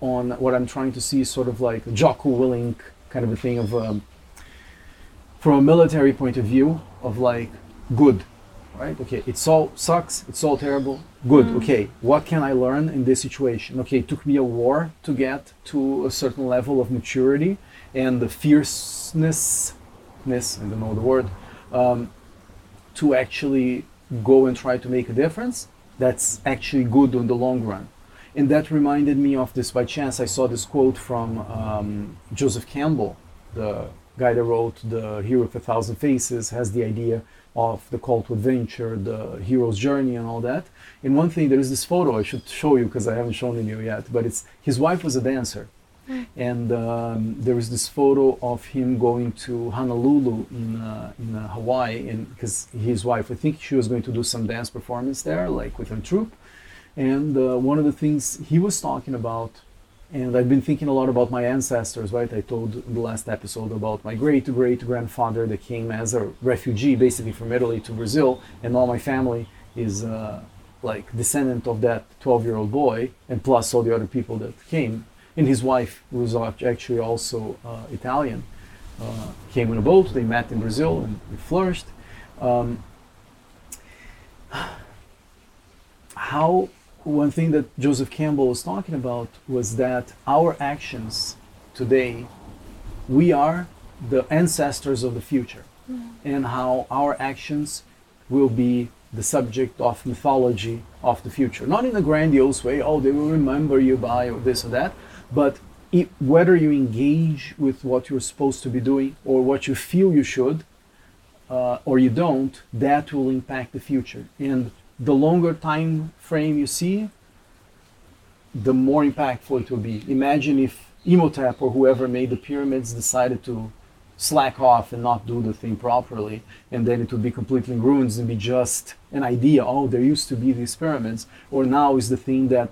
on what I'm trying to see, sort of like Jocko Willink kind of a thing of, um, from a military point of view, of like good, right? Okay, it's all sucks, it's all terrible. Good, mm. okay, what can I learn in this situation? Okay, it took me a war to get to a certain level of maturity and the fierceness, I don't know the word, um, to actually go and try to make a difference. That's actually good on the long run. And that reminded me of this by chance. I saw this quote from um, Joseph Campbell, the guy that wrote The Hero of a Thousand Faces, has the idea of the call to adventure, the hero's journey, and all that. And one thing, there is this photo I should show you because I haven't shown it you yet, but it's his wife was a dancer. Mm. And um, there was this photo of him going to Honolulu in, uh, in uh, Hawaii, and because his wife, I think she was going to do some dance performance there, like with her troupe and uh, one of the things he was talking about, and I've been thinking a lot about my ancestors, right? I told in the last episode about my great great grandfather that came as a refugee, basically from Italy to Brazil, and all my family is uh, like descendant of that 12 year old boy, and plus all the other people that came. And his wife, who was actually also uh, Italian, uh, came on a boat. They met in Brazil and they flourished. Um, how one thing that Joseph Campbell was talking about was that our actions today, we are the ancestors of the future, mm. and how our actions will be the subject of mythology of the future. Not in a grandiose way, oh, they will remember you by or this or that, but it, whether you engage with what you're supposed to be doing or what you feel you should, uh, or you don't, that will impact the future. And the longer time frame you see, the more impactful it will be. Imagine if Imhotep or whoever made the pyramids decided to slack off and not do the thing properly, and then it would be completely in ruins and be just an idea. Oh, there used to be these pyramids, or now is the thing that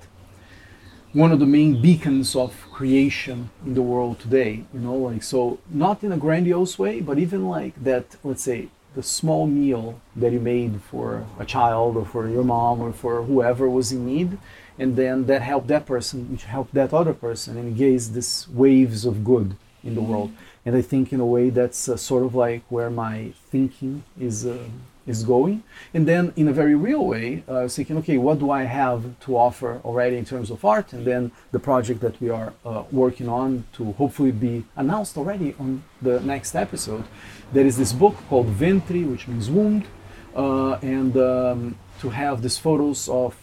one of the main beacons of creation in the world today. You know, like so, not in a grandiose way, but even like that. Let's say the small meal that you made for a child or for your mom or for whoever was in need and then that helped that person which helped that other person and it gave this waves of good in the world. And i think in a way that's uh, sort of like where my thinking is uh, is going. And then in a very real way uh, i was thinking okay what do i have to offer already in terms of art? And then the project that we are uh, working on to hopefully be announced already on the next episode there is this book called Ventri, which means wound, uh, and um, to have these photos of,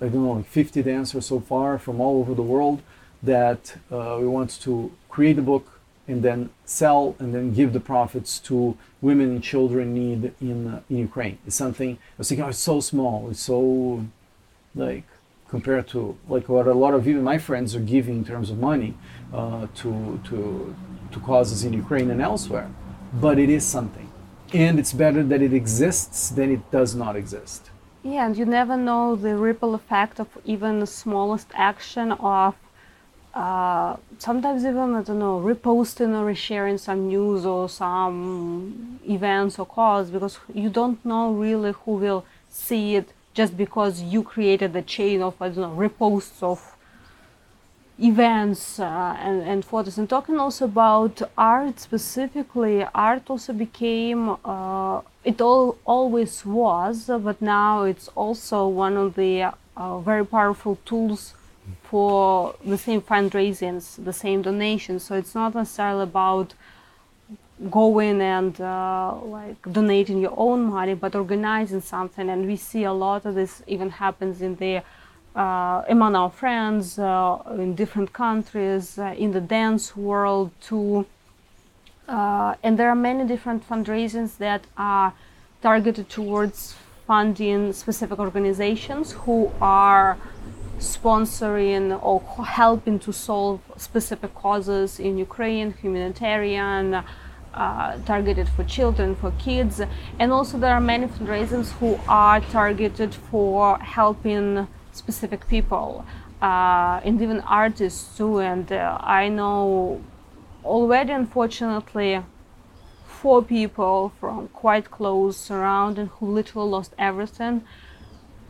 I don't know, like 50 dancers so far from all over the world that uh, we want to create a book and then sell and then give the profits to women and children in need in, uh, in Ukraine. It's something, I was thinking, oh, it's so small, it's so like compared to like what a lot of even my friends are giving in terms of money uh, to, to, to causes in Ukraine and elsewhere, but it is something. And it's better that it exists than it does not exist. Yeah, and you never know the ripple effect of even the smallest action of uh, sometimes even, I don't know, reposting or resharing some news or some events or cause because you don't know really who will see it just because you created the chain of, I don't know, reposts of events uh, and, and photos and talking also about art specifically art also became uh, it all always was but now it's also one of the uh, very powerful tools for the same fundraisings the same donations. So it's not necessarily about going and uh, like donating your own money but organizing something and we see a lot of this even happens in the uh, among our friends uh, in different countries, uh, in the dance world too. and there are many different fundraisings that are targeted towards funding specific organizations who are sponsoring or helping to solve specific causes in Ukraine, humanitarian, uh, targeted for children, for kids, and also there are many fundraisers who are targeted for helping specific people uh, and even artists too. And uh, I know already, unfortunately, four people from quite close surrounding who literally lost everything.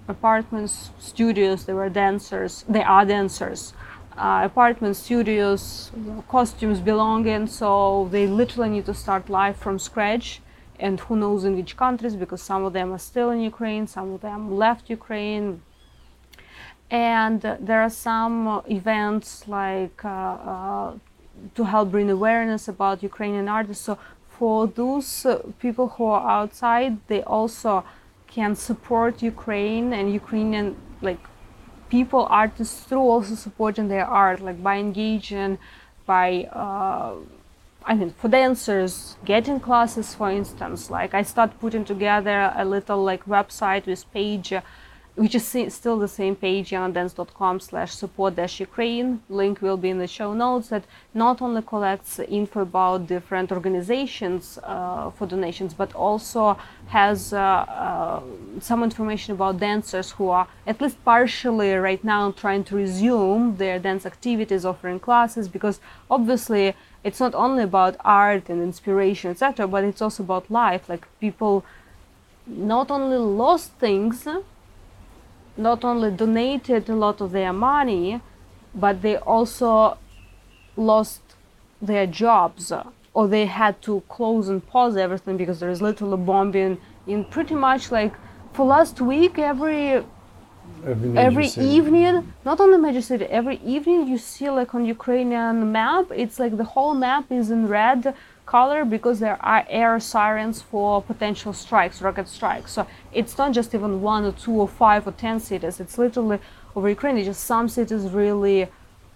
Apartments, studios, they were dancers, they are dancers uh, apartments, studios, costumes, belonging. So they literally need to start life from scratch. And who knows in which countries, because some of them are still in Ukraine, some of them left Ukraine. And there are some events like uh, uh, to help bring awareness about Ukrainian artists. So for those uh, people who are outside, they also can support Ukraine and Ukrainian like people, artists, through also supporting their art, like by engaging, by uh, I mean, for dancers, getting classes, for instance. Like I start putting together a little like website with page which is still the same page, yangandance.com slash support dash Ukraine. Link will be in the show notes that not only collects info about different organizations uh, for donations, but also has uh, uh, some information about dancers who are at least partially right now trying to resume their dance activities, offering classes, because obviously it's not only about art and inspiration, etc., but it's also about life. Like people not only lost things not only donated a lot of their money, but they also lost their jobs or they had to close and pause everything because there is literally bombing in pretty much like for last week every every, every evening not only major city every evening you see like on ukrainian map it's like the whole map is in red color because there are air sirens for potential strikes, rocket strikes. So it's not just even one or two or five or ten cities. It's literally over Ukraine. It's just some cities really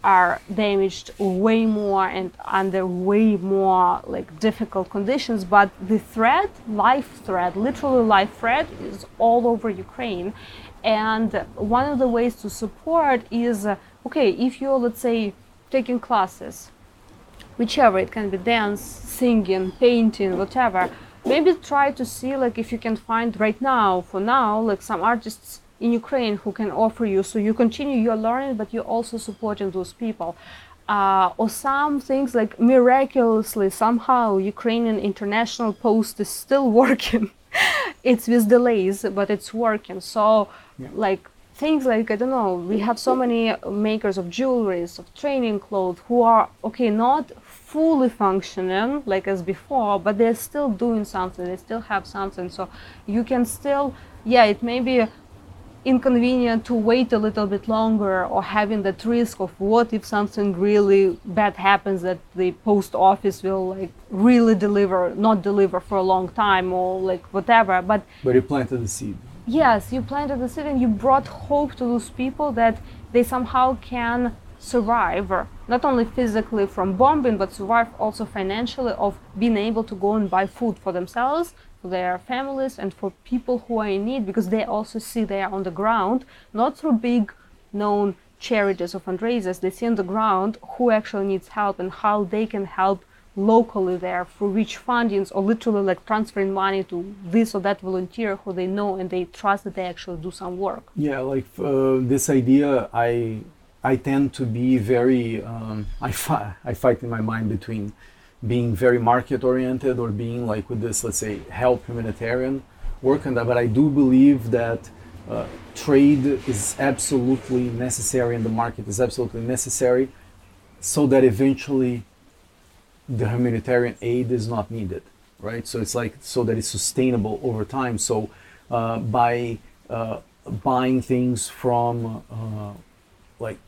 are damaged way more and under way more like difficult conditions. But the threat, life threat, literally life threat, is all over Ukraine. And one of the ways to support is okay if you're let's say taking classes whichever it can be dance singing painting whatever maybe try to see like if you can find right now for now like some artists in ukraine who can offer you so you continue your learning but you're also supporting those people uh, or some things like miraculously somehow ukrainian international post is still working it's with delays but it's working so yeah. like things like I don't know. We have so many makers of jewelries, of training clothes, who are okay, not fully functioning like as before, but they're still doing something. They still have something. So you can still, yeah, it may be inconvenient to wait a little bit longer or having that risk of what if something really bad happens that the post office will like really deliver not deliver for a long time or like whatever but but you planted the seed yes you planted the seed and you brought hope to those people that they somehow can survive not only physically from bombing but survive also financially of being able to go and buy food for themselves for their families and for people who are in need because they also see they are on the ground not through big known charities or fundraisers. They see on the ground who actually needs help and how they can help locally there for which fundings or literally like transferring money to this or that volunteer who they know and they trust that they actually do some work. Yeah like uh, this idea i i tend to be very um, I, fi- I fight in my mind between being very market oriented or being like with this let's say help humanitarian work and that but i do believe that uh, trade is absolutely necessary and the market is absolutely necessary so that eventually the humanitarian aid is not needed, right? So it's like so that it's sustainable over time. So uh, by uh, buying things from uh, like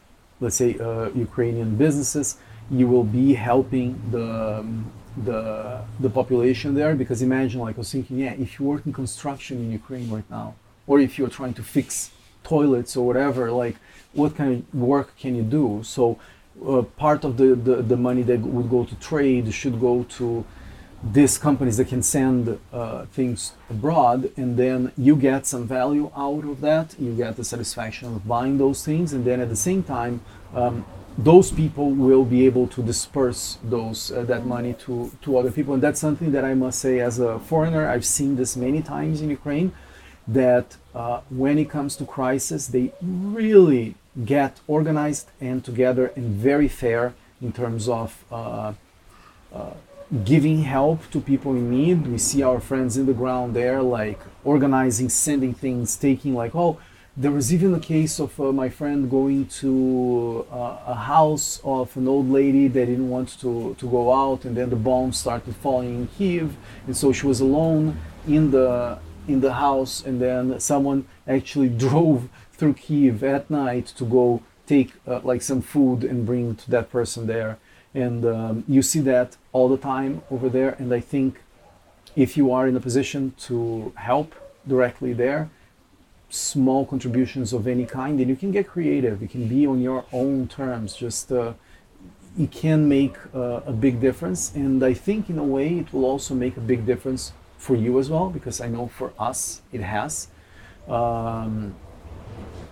let's say uh, Ukrainian businesses, you will be helping the um, the the population there because imagine like I was thinking, yeah, if you work in construction in Ukraine right now, or if you're trying to fix toilets or whatever, like what kind of work can you do? So uh, part of the, the, the, money that would go to trade should go to these companies that can send uh, things abroad and then you get some value out of that. You get the satisfaction of buying those things and then at the same time um, those people will be able to disperse those uh, that money to, to other people. And that's something that i must say as a foreigner i've seen this many times in ukraine that uh, when it comes to crisis they really get organized and together and very fair in terms of uh, uh, giving help to people in need. We see our friends in the ground there, like organizing, sending things, taking like, oh, there was even a case of uh, my friend going to uh, a house of an old lady that didn't want to, to go out, and then the bombs started falling in Kiev, and so she was alone in the in the house, and then someone actually drove through Kiev at night to go take uh, like some food and bring to that person there and um, you see that all the time over there. And i think if you are in a position to help directly there small contributions of any kind and you can get creative. You can be on your own terms. Just uh, it can make uh, a big difference. And i think in a way it will also make a big difference for you as well because i know for us it has. Um,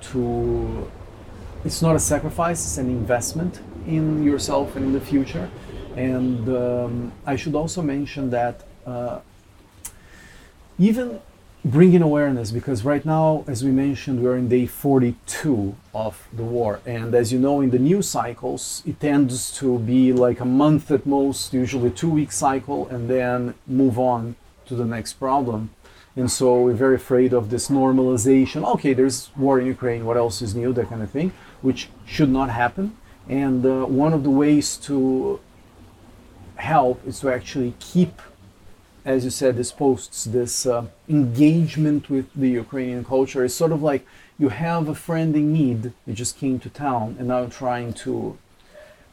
to it's not a sacrifice it's an investment in yourself and in the future. And um, I should also mention that uh, even bringing awareness, because right now, as we mentioned, we're in day 42 of the war. And as you know, in the news cycles, it tends to be like a month at most, usually two week cycle, and then move on to the next problem. And so we're very afraid of this normalization. Okay, there's war in Ukraine, what else is new, that kind of thing, which should not happen. And uh, one of the ways to help is to actually keep, as you said, these posts, this uh, engagement with the Ukrainian culture. It's sort of like you have a friend in need that just came to town and now trying to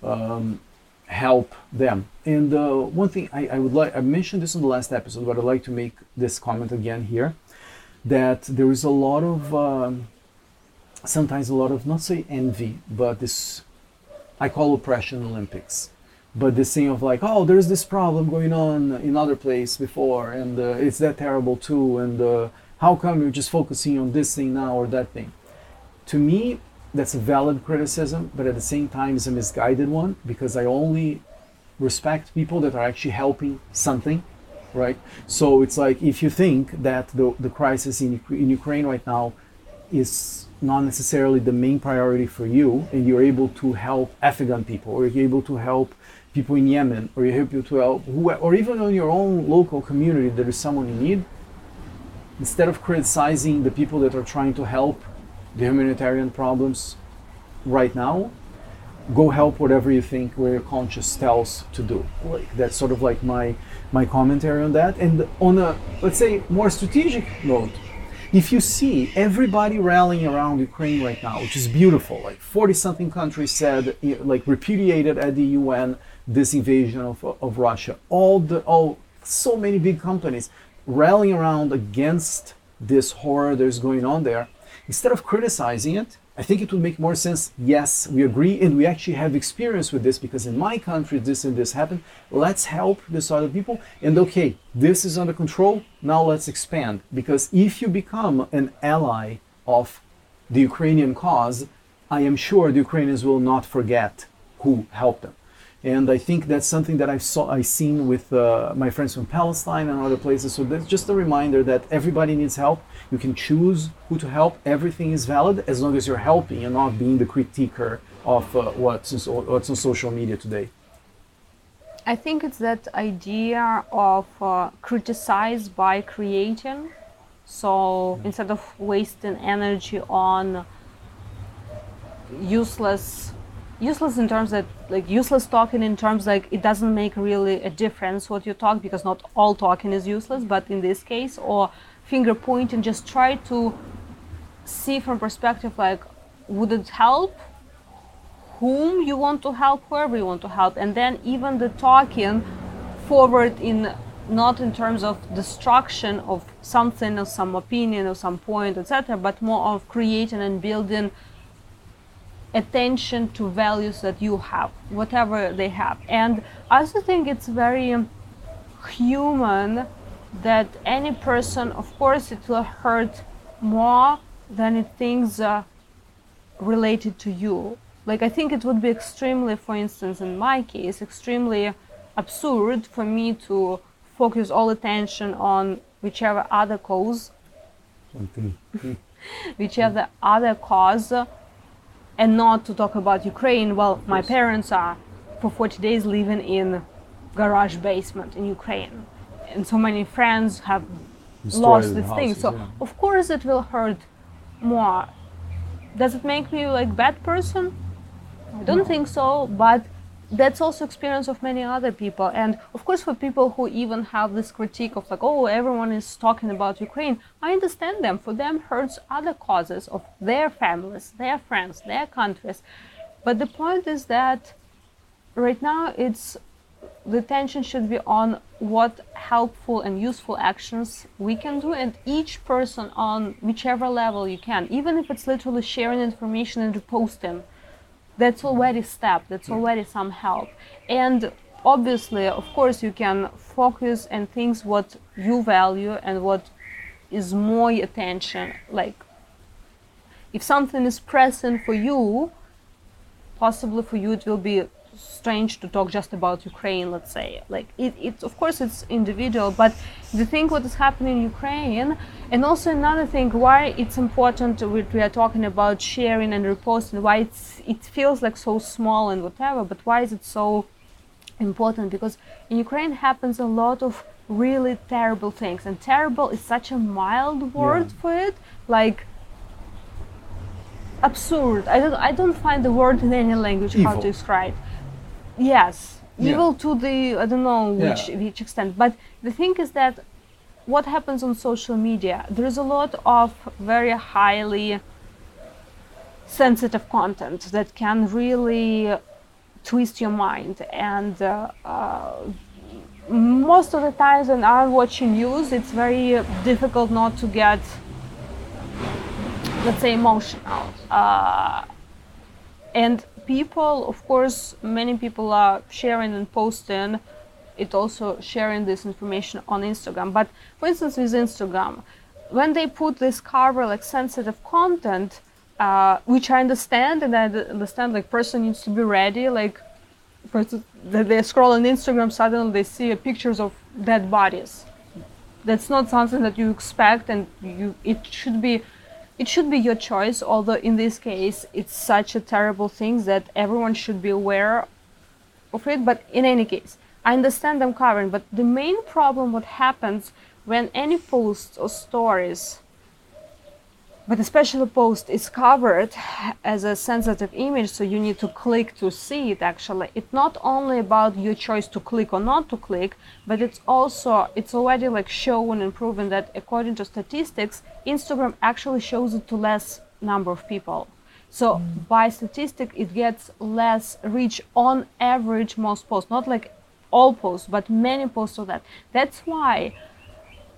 um, help them. And uh, one thing I, I would like, I mentioned this in the last episode, but I'd like to make this comment again here that there is a lot of, um, sometimes a lot of, not say envy, but this I call oppression Olympics. But this thing of like, oh, there's this problem going on in other place before, and uh, it's that terrible too, and uh, how come you're just focusing on this thing now or that thing? To me, that's a valid criticism, but at the same time, it's a misguided one because I only respect people that are actually helping something, right? So it's like if you think that the, the crisis in, in Ukraine right now is not necessarily the main priority for you and you're able to help Afghan people or you're able to help people in Yemen or you're able to help who, or even on your own local community there is someone in need. Instead of criticizing the people that are trying to help the humanitarian problems right now go help whatever you think where your conscience tells to do. Like that's sort of like my my commentary on that. And on a let's say more strategic note if you see everybody rallying around Ukraine right now, which is beautiful, like 40 something countries said, like repudiated at the UN this invasion of, of Russia, all the, all, so many big companies rallying around against this horror that's going on there, instead of criticizing it, I think it would make more sense. Yes, we agree, and we actually have experience with this because in my country this and this happened. Let's help these other people. And okay, this is under control. Now let's expand. Because if you become an ally of the Ukrainian cause, I am sure the Ukrainians will not forget who helped them. And I think that's something that I've saw I seen with uh, my friends from Palestine and other places. So that's just a reminder that everybody needs help. You can choose who to help. Everything is valid as long as you're helping and not being the critiquer of uh, what's what's on social media today. I think it's that idea of uh, criticize by creating. So instead of wasting energy on useless useless in terms that like useless talking in terms like it doesn't make really a difference what you talk because not all talking is useless but in this case or finger pointing just try to see from perspective like would it help whom you want to help whoever you want to help and then even the talking forward in not in terms of destruction of something or some opinion or some point etc but more of creating and building attention to values that you have, whatever they have. And I also think it's very human that any person, of course, it will hurt more than it things uh, related to you. Like I think it would be extremely, for instance, in my case, extremely absurd for me to focus all attention on whichever other cause, whichever other cause, and not to talk about Ukraine. Well, my parents are for 40 days living in garage basement in Ukraine, and so many friends have lost this thing. So yeah. of course it will hurt more. Does it make me like bad person? I don't no. think so, but that's also experience of many other people and of course for people who even have this critique of like oh everyone is talking about ukraine i understand them for them hurts other causes of their families their friends their countries but the point is that right now it's the attention should be on what helpful and useful actions we can do and each person on whichever level you can. Even if it's literally sharing information and reposting that's already step that's already some help. And obviously of course you can focus and things what you value and what is more attention like if something is present for you possibly for you it will be strange to talk just about Ukraine, let's say. Like it, it of course it's individual, but the thing what is happening in Ukraine, and also another thing why it's important we are talking about sharing and reposting, why it's it feels like so small and whatever, but why is it so important? Because in Ukraine happens a lot of really terrible things, and terrible is such a mild word yeah. for it, like absurd. I don't I don't find the word in any language Evil. how to describe yes evil yeah. to the i don't know which yeah. which extent but the thing is that what happens on social media there is a lot of very highly sensitive content that can really twist your mind and uh, uh, most of the times when i'm watching news it's very difficult not to get let's say emotional uh, and people, of course, many people are sharing and posting it also sharing this information on Instagram. But for instance, with Instagram, when they put this cover like sensitive content, uh, which I understand and I understand like person needs to be ready, like person they scroll on Instagram, suddenly they see pictures of dead bodies. That's not something that you expect, and you it should be it should be your choice, although in this case it's such a terrible thing that everyone should be aware of it. But in any case, I understand them covering, but the main problem what happens when any posts or stories but especially post is covered as a sensitive image so you need to click to see it actually. It's not only about your choice to click or not to click but it's also it's already like shown and proven that according to statistics instagram actually shows it to less number of people. So mm. by statistic it gets less reach on average most posts not like all posts but many posts of that. That's why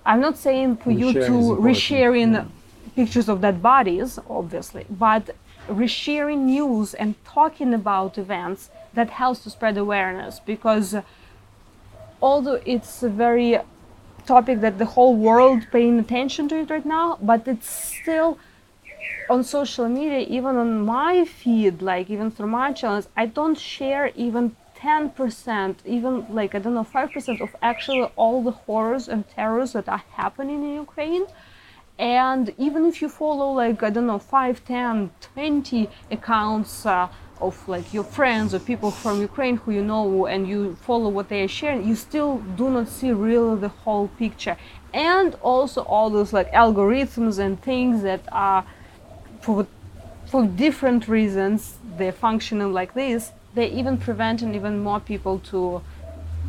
i'm not saying for you to resharing pictures of dead bodies, obviously, but resharing news and talking about events that helps to spread awareness because although it's a very topic that the whole world paying attention to it right now, but it's still on social media, even on my feed, like even through my channels, I don't share even 10%, even like I don't know, 5% of actually all the horrors and terrors that are happening in Ukraine and even if you follow like i don't know 5 10 20 accounts uh, of like your friends or people from ukraine who you know and you follow what they are sharing you still do not see really the whole picture. And also all those like algorithms and things that are for for different reasons they're functioning like this they even preventing even more people to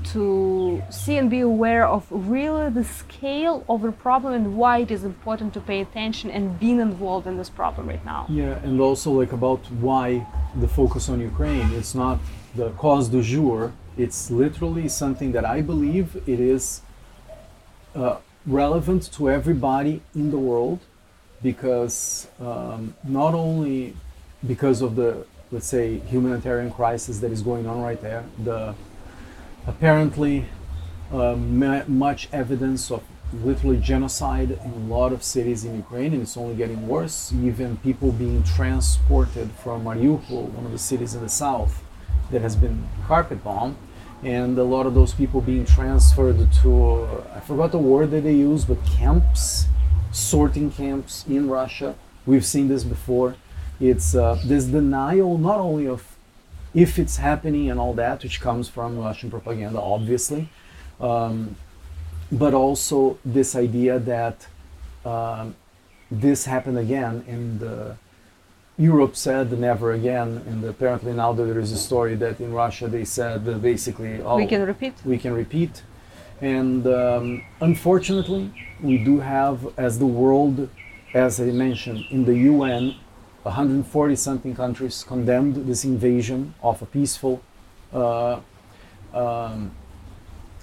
to see and be aware of really the scale of the problem and why it is important to pay attention and being involved in this problem right now. Yeah, and also like about why the focus on Ukraine. It's not the cause du jour. It's literally something that I believe it is uh, relevant to everybody in the world because um, not only because of the let's say humanitarian crisis that is going on right there, the apparently uh, much evidence of literally genocide in a lot of cities in Ukraine, and it's only getting worse. Even people being transported from Mariupol, one of the cities in the south that has been carpet bombed, and a lot of those people being transferred to I forgot the word that they use, but camps, sorting camps in Russia. We've seen this before. It's uh, this denial not only of if it's happening and all that, which comes from Russian propaganda, obviously, um, but also this idea that um, this happened again and uh, Europe said never again, and apparently now there is a story that in Russia they said that basically, oh, we can repeat. we can repeat. And um, unfortunately, we do have, as the world, as I mentioned, in the UN, 140 something countries condemned this invasion of a peaceful uh, um,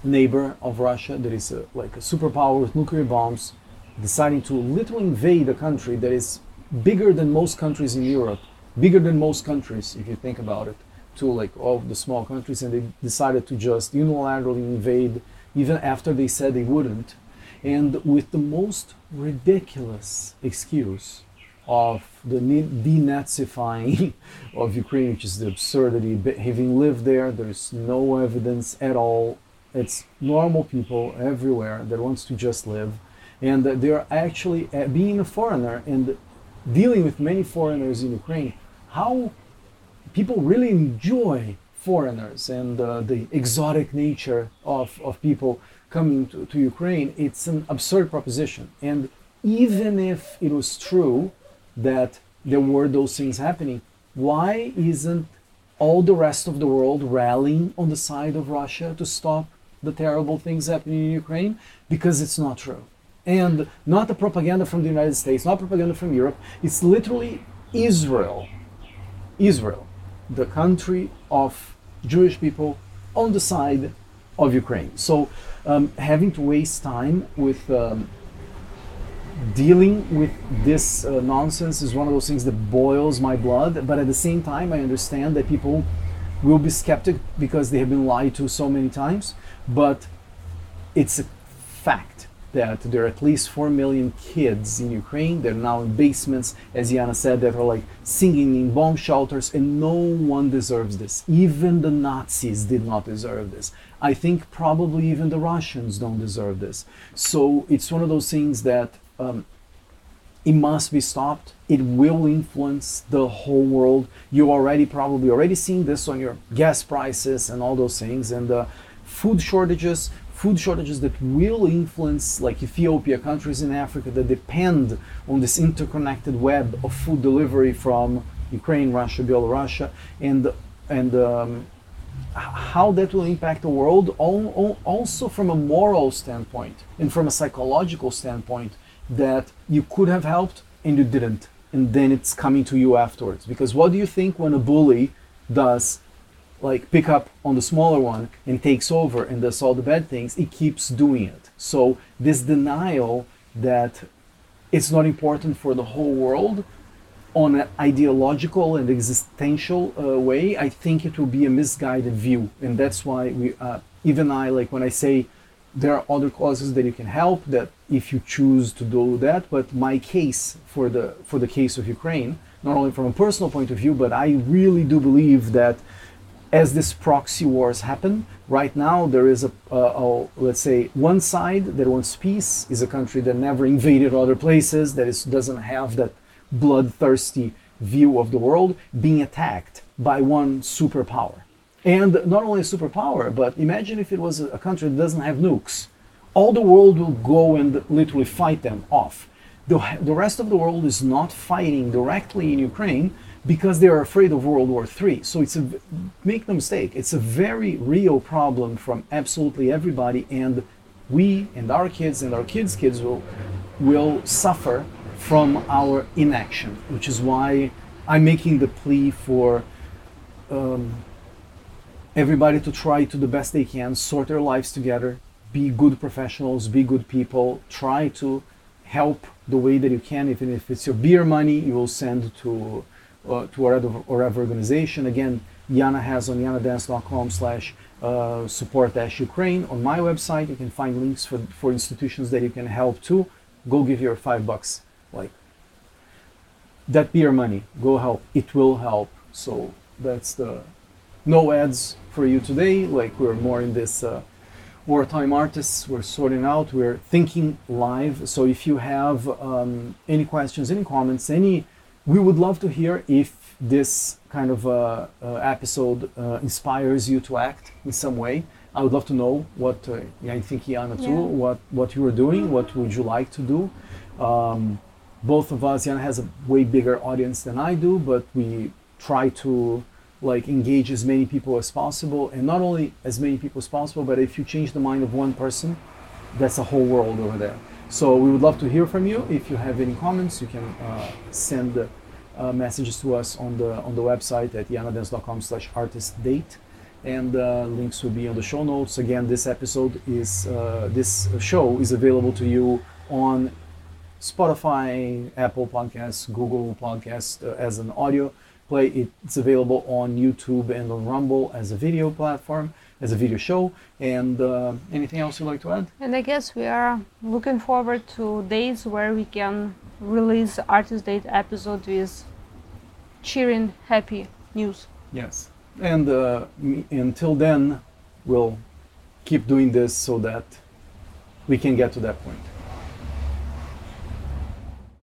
neighbor of Russia that is a, like a superpower with nuclear bombs, deciding to literally invade a country that is bigger than most countries in Europe, bigger than most countries if you think about it, to like all the small countries, and they decided to just unilaterally invade even after they said they wouldn't, and with the most ridiculous excuse of the denazifying of Ukraine, which is the absurdity. But Having lived there, there's no evidence at all. It's normal people everywhere that wants to just live, and that they're actually uh, being a foreigner and dealing with many foreigners in Ukraine. How people really enjoy foreigners and uh, the exotic nature of, of people coming to, to Ukraine, it's an absurd proposition. And even if it was true that there were those things happening, why isn't all the rest of the world rallying on the side of Russia to stop the terrible things happening in Ukraine? Because it's not true. And not the propaganda from the United States, not propaganda from Europe, it's literally Israel. Israel, the country of Jewish people on the side of Ukraine. So um, having to waste time with um, dealing with this uh, nonsense is one of those things that boils my blood. But at the same time, I understand that people will be skeptic because they have been lied to so many times. But it's a fact that there are at least 4 million kids in Ukraine. They're now in basements, as Yana said, that are like singing in bomb shelters, and no one deserves this. Even the Nazis did not deserve this. I think probably even the Russians don't deserve this. So it's one of those things that um, it must be stopped. It will influence the whole world. You already probably already seeing this on your gas prices and all those things, and uh, food shortages food shortages that will influence like Ethiopia, countries in Africa that depend on this interconnected web of food delivery from Ukraine, Russia, Belarus, and and um, how that will impact the world, also from a moral standpoint and from a psychological standpoint, that you could have helped and you didn't, and then it's coming to you afterwards. Because what do you think when a bully does like pick up on the smaller one and takes over and does all the bad things, it keeps doing it. So this denial that it's not important for the whole world on an ideological and existential uh, way, I think it will be a misguided view, and that's why we, uh, even I, like when I say there are other causes that you can help, that if you choose to do that, but my case for the for the case of Ukraine, not only from a personal point of view, but I really do believe that as this proxy wars happen, right now there is a, a, a, let's say one side that wants peace is a country that never invaded other places, that is, doesn't have that bloodthirsty view of the world, being attacked by one superpower. And not only a superpower, but imagine if it was a country that doesn't have nukes. All the world will go and literally fight them off. The, the rest of the world is not fighting directly in Ukraine, because they are afraid of World War III. So it's a make no mistake, it's a very real problem from absolutely everybody, and we and our kids and our kids' kids will will suffer from our inaction, which is why I'm making the plea for um, everybody to try to the best they can, sort their lives together, be good professionals, be good people, try to help the way that you can. Even if it's your beer money, you will send to uh, to whatever, whatever organization. Again, Yana has on yanadance.com slash uh, support dash Ukraine. On my website, you can find links for, for institutions that you can help to. Go give your five bucks. Like, that beer money. Go help. It will help. So that's the no ads for you today. Like, we're more in this uh, wartime artists. We're sorting out. We're thinking live. So if you have um, any questions, any comments, any, we would love to hear if this kind of uh, uh, episode uh, inspires you to act in some way. I would love to know what uh, I think Yana too. Yeah. What what you are doing. What would you like to do? Um, both of us. Yana has a way bigger audience than I do, but we try to like engage as many people as possible, and not only as many people as possible, but if you change the mind of one person, that's a whole world over there. So we would love to hear from you. If you have any comments, you can uh, send uh, messages to us on the on the website at yanadance.com slash artist date and uh, links will be on the show notes again this episode is uh, this show is available to you on spotify apple podcasts google podcast uh, as an audio play it's available on youtube and on rumble as a video platform as a video show and uh, anything else you'd like to add And I guess we are looking forward to days where we can release Artist Date episode with cheering, happy news. Yes. And uh, until then, we'll keep doing this so that we can get to that point.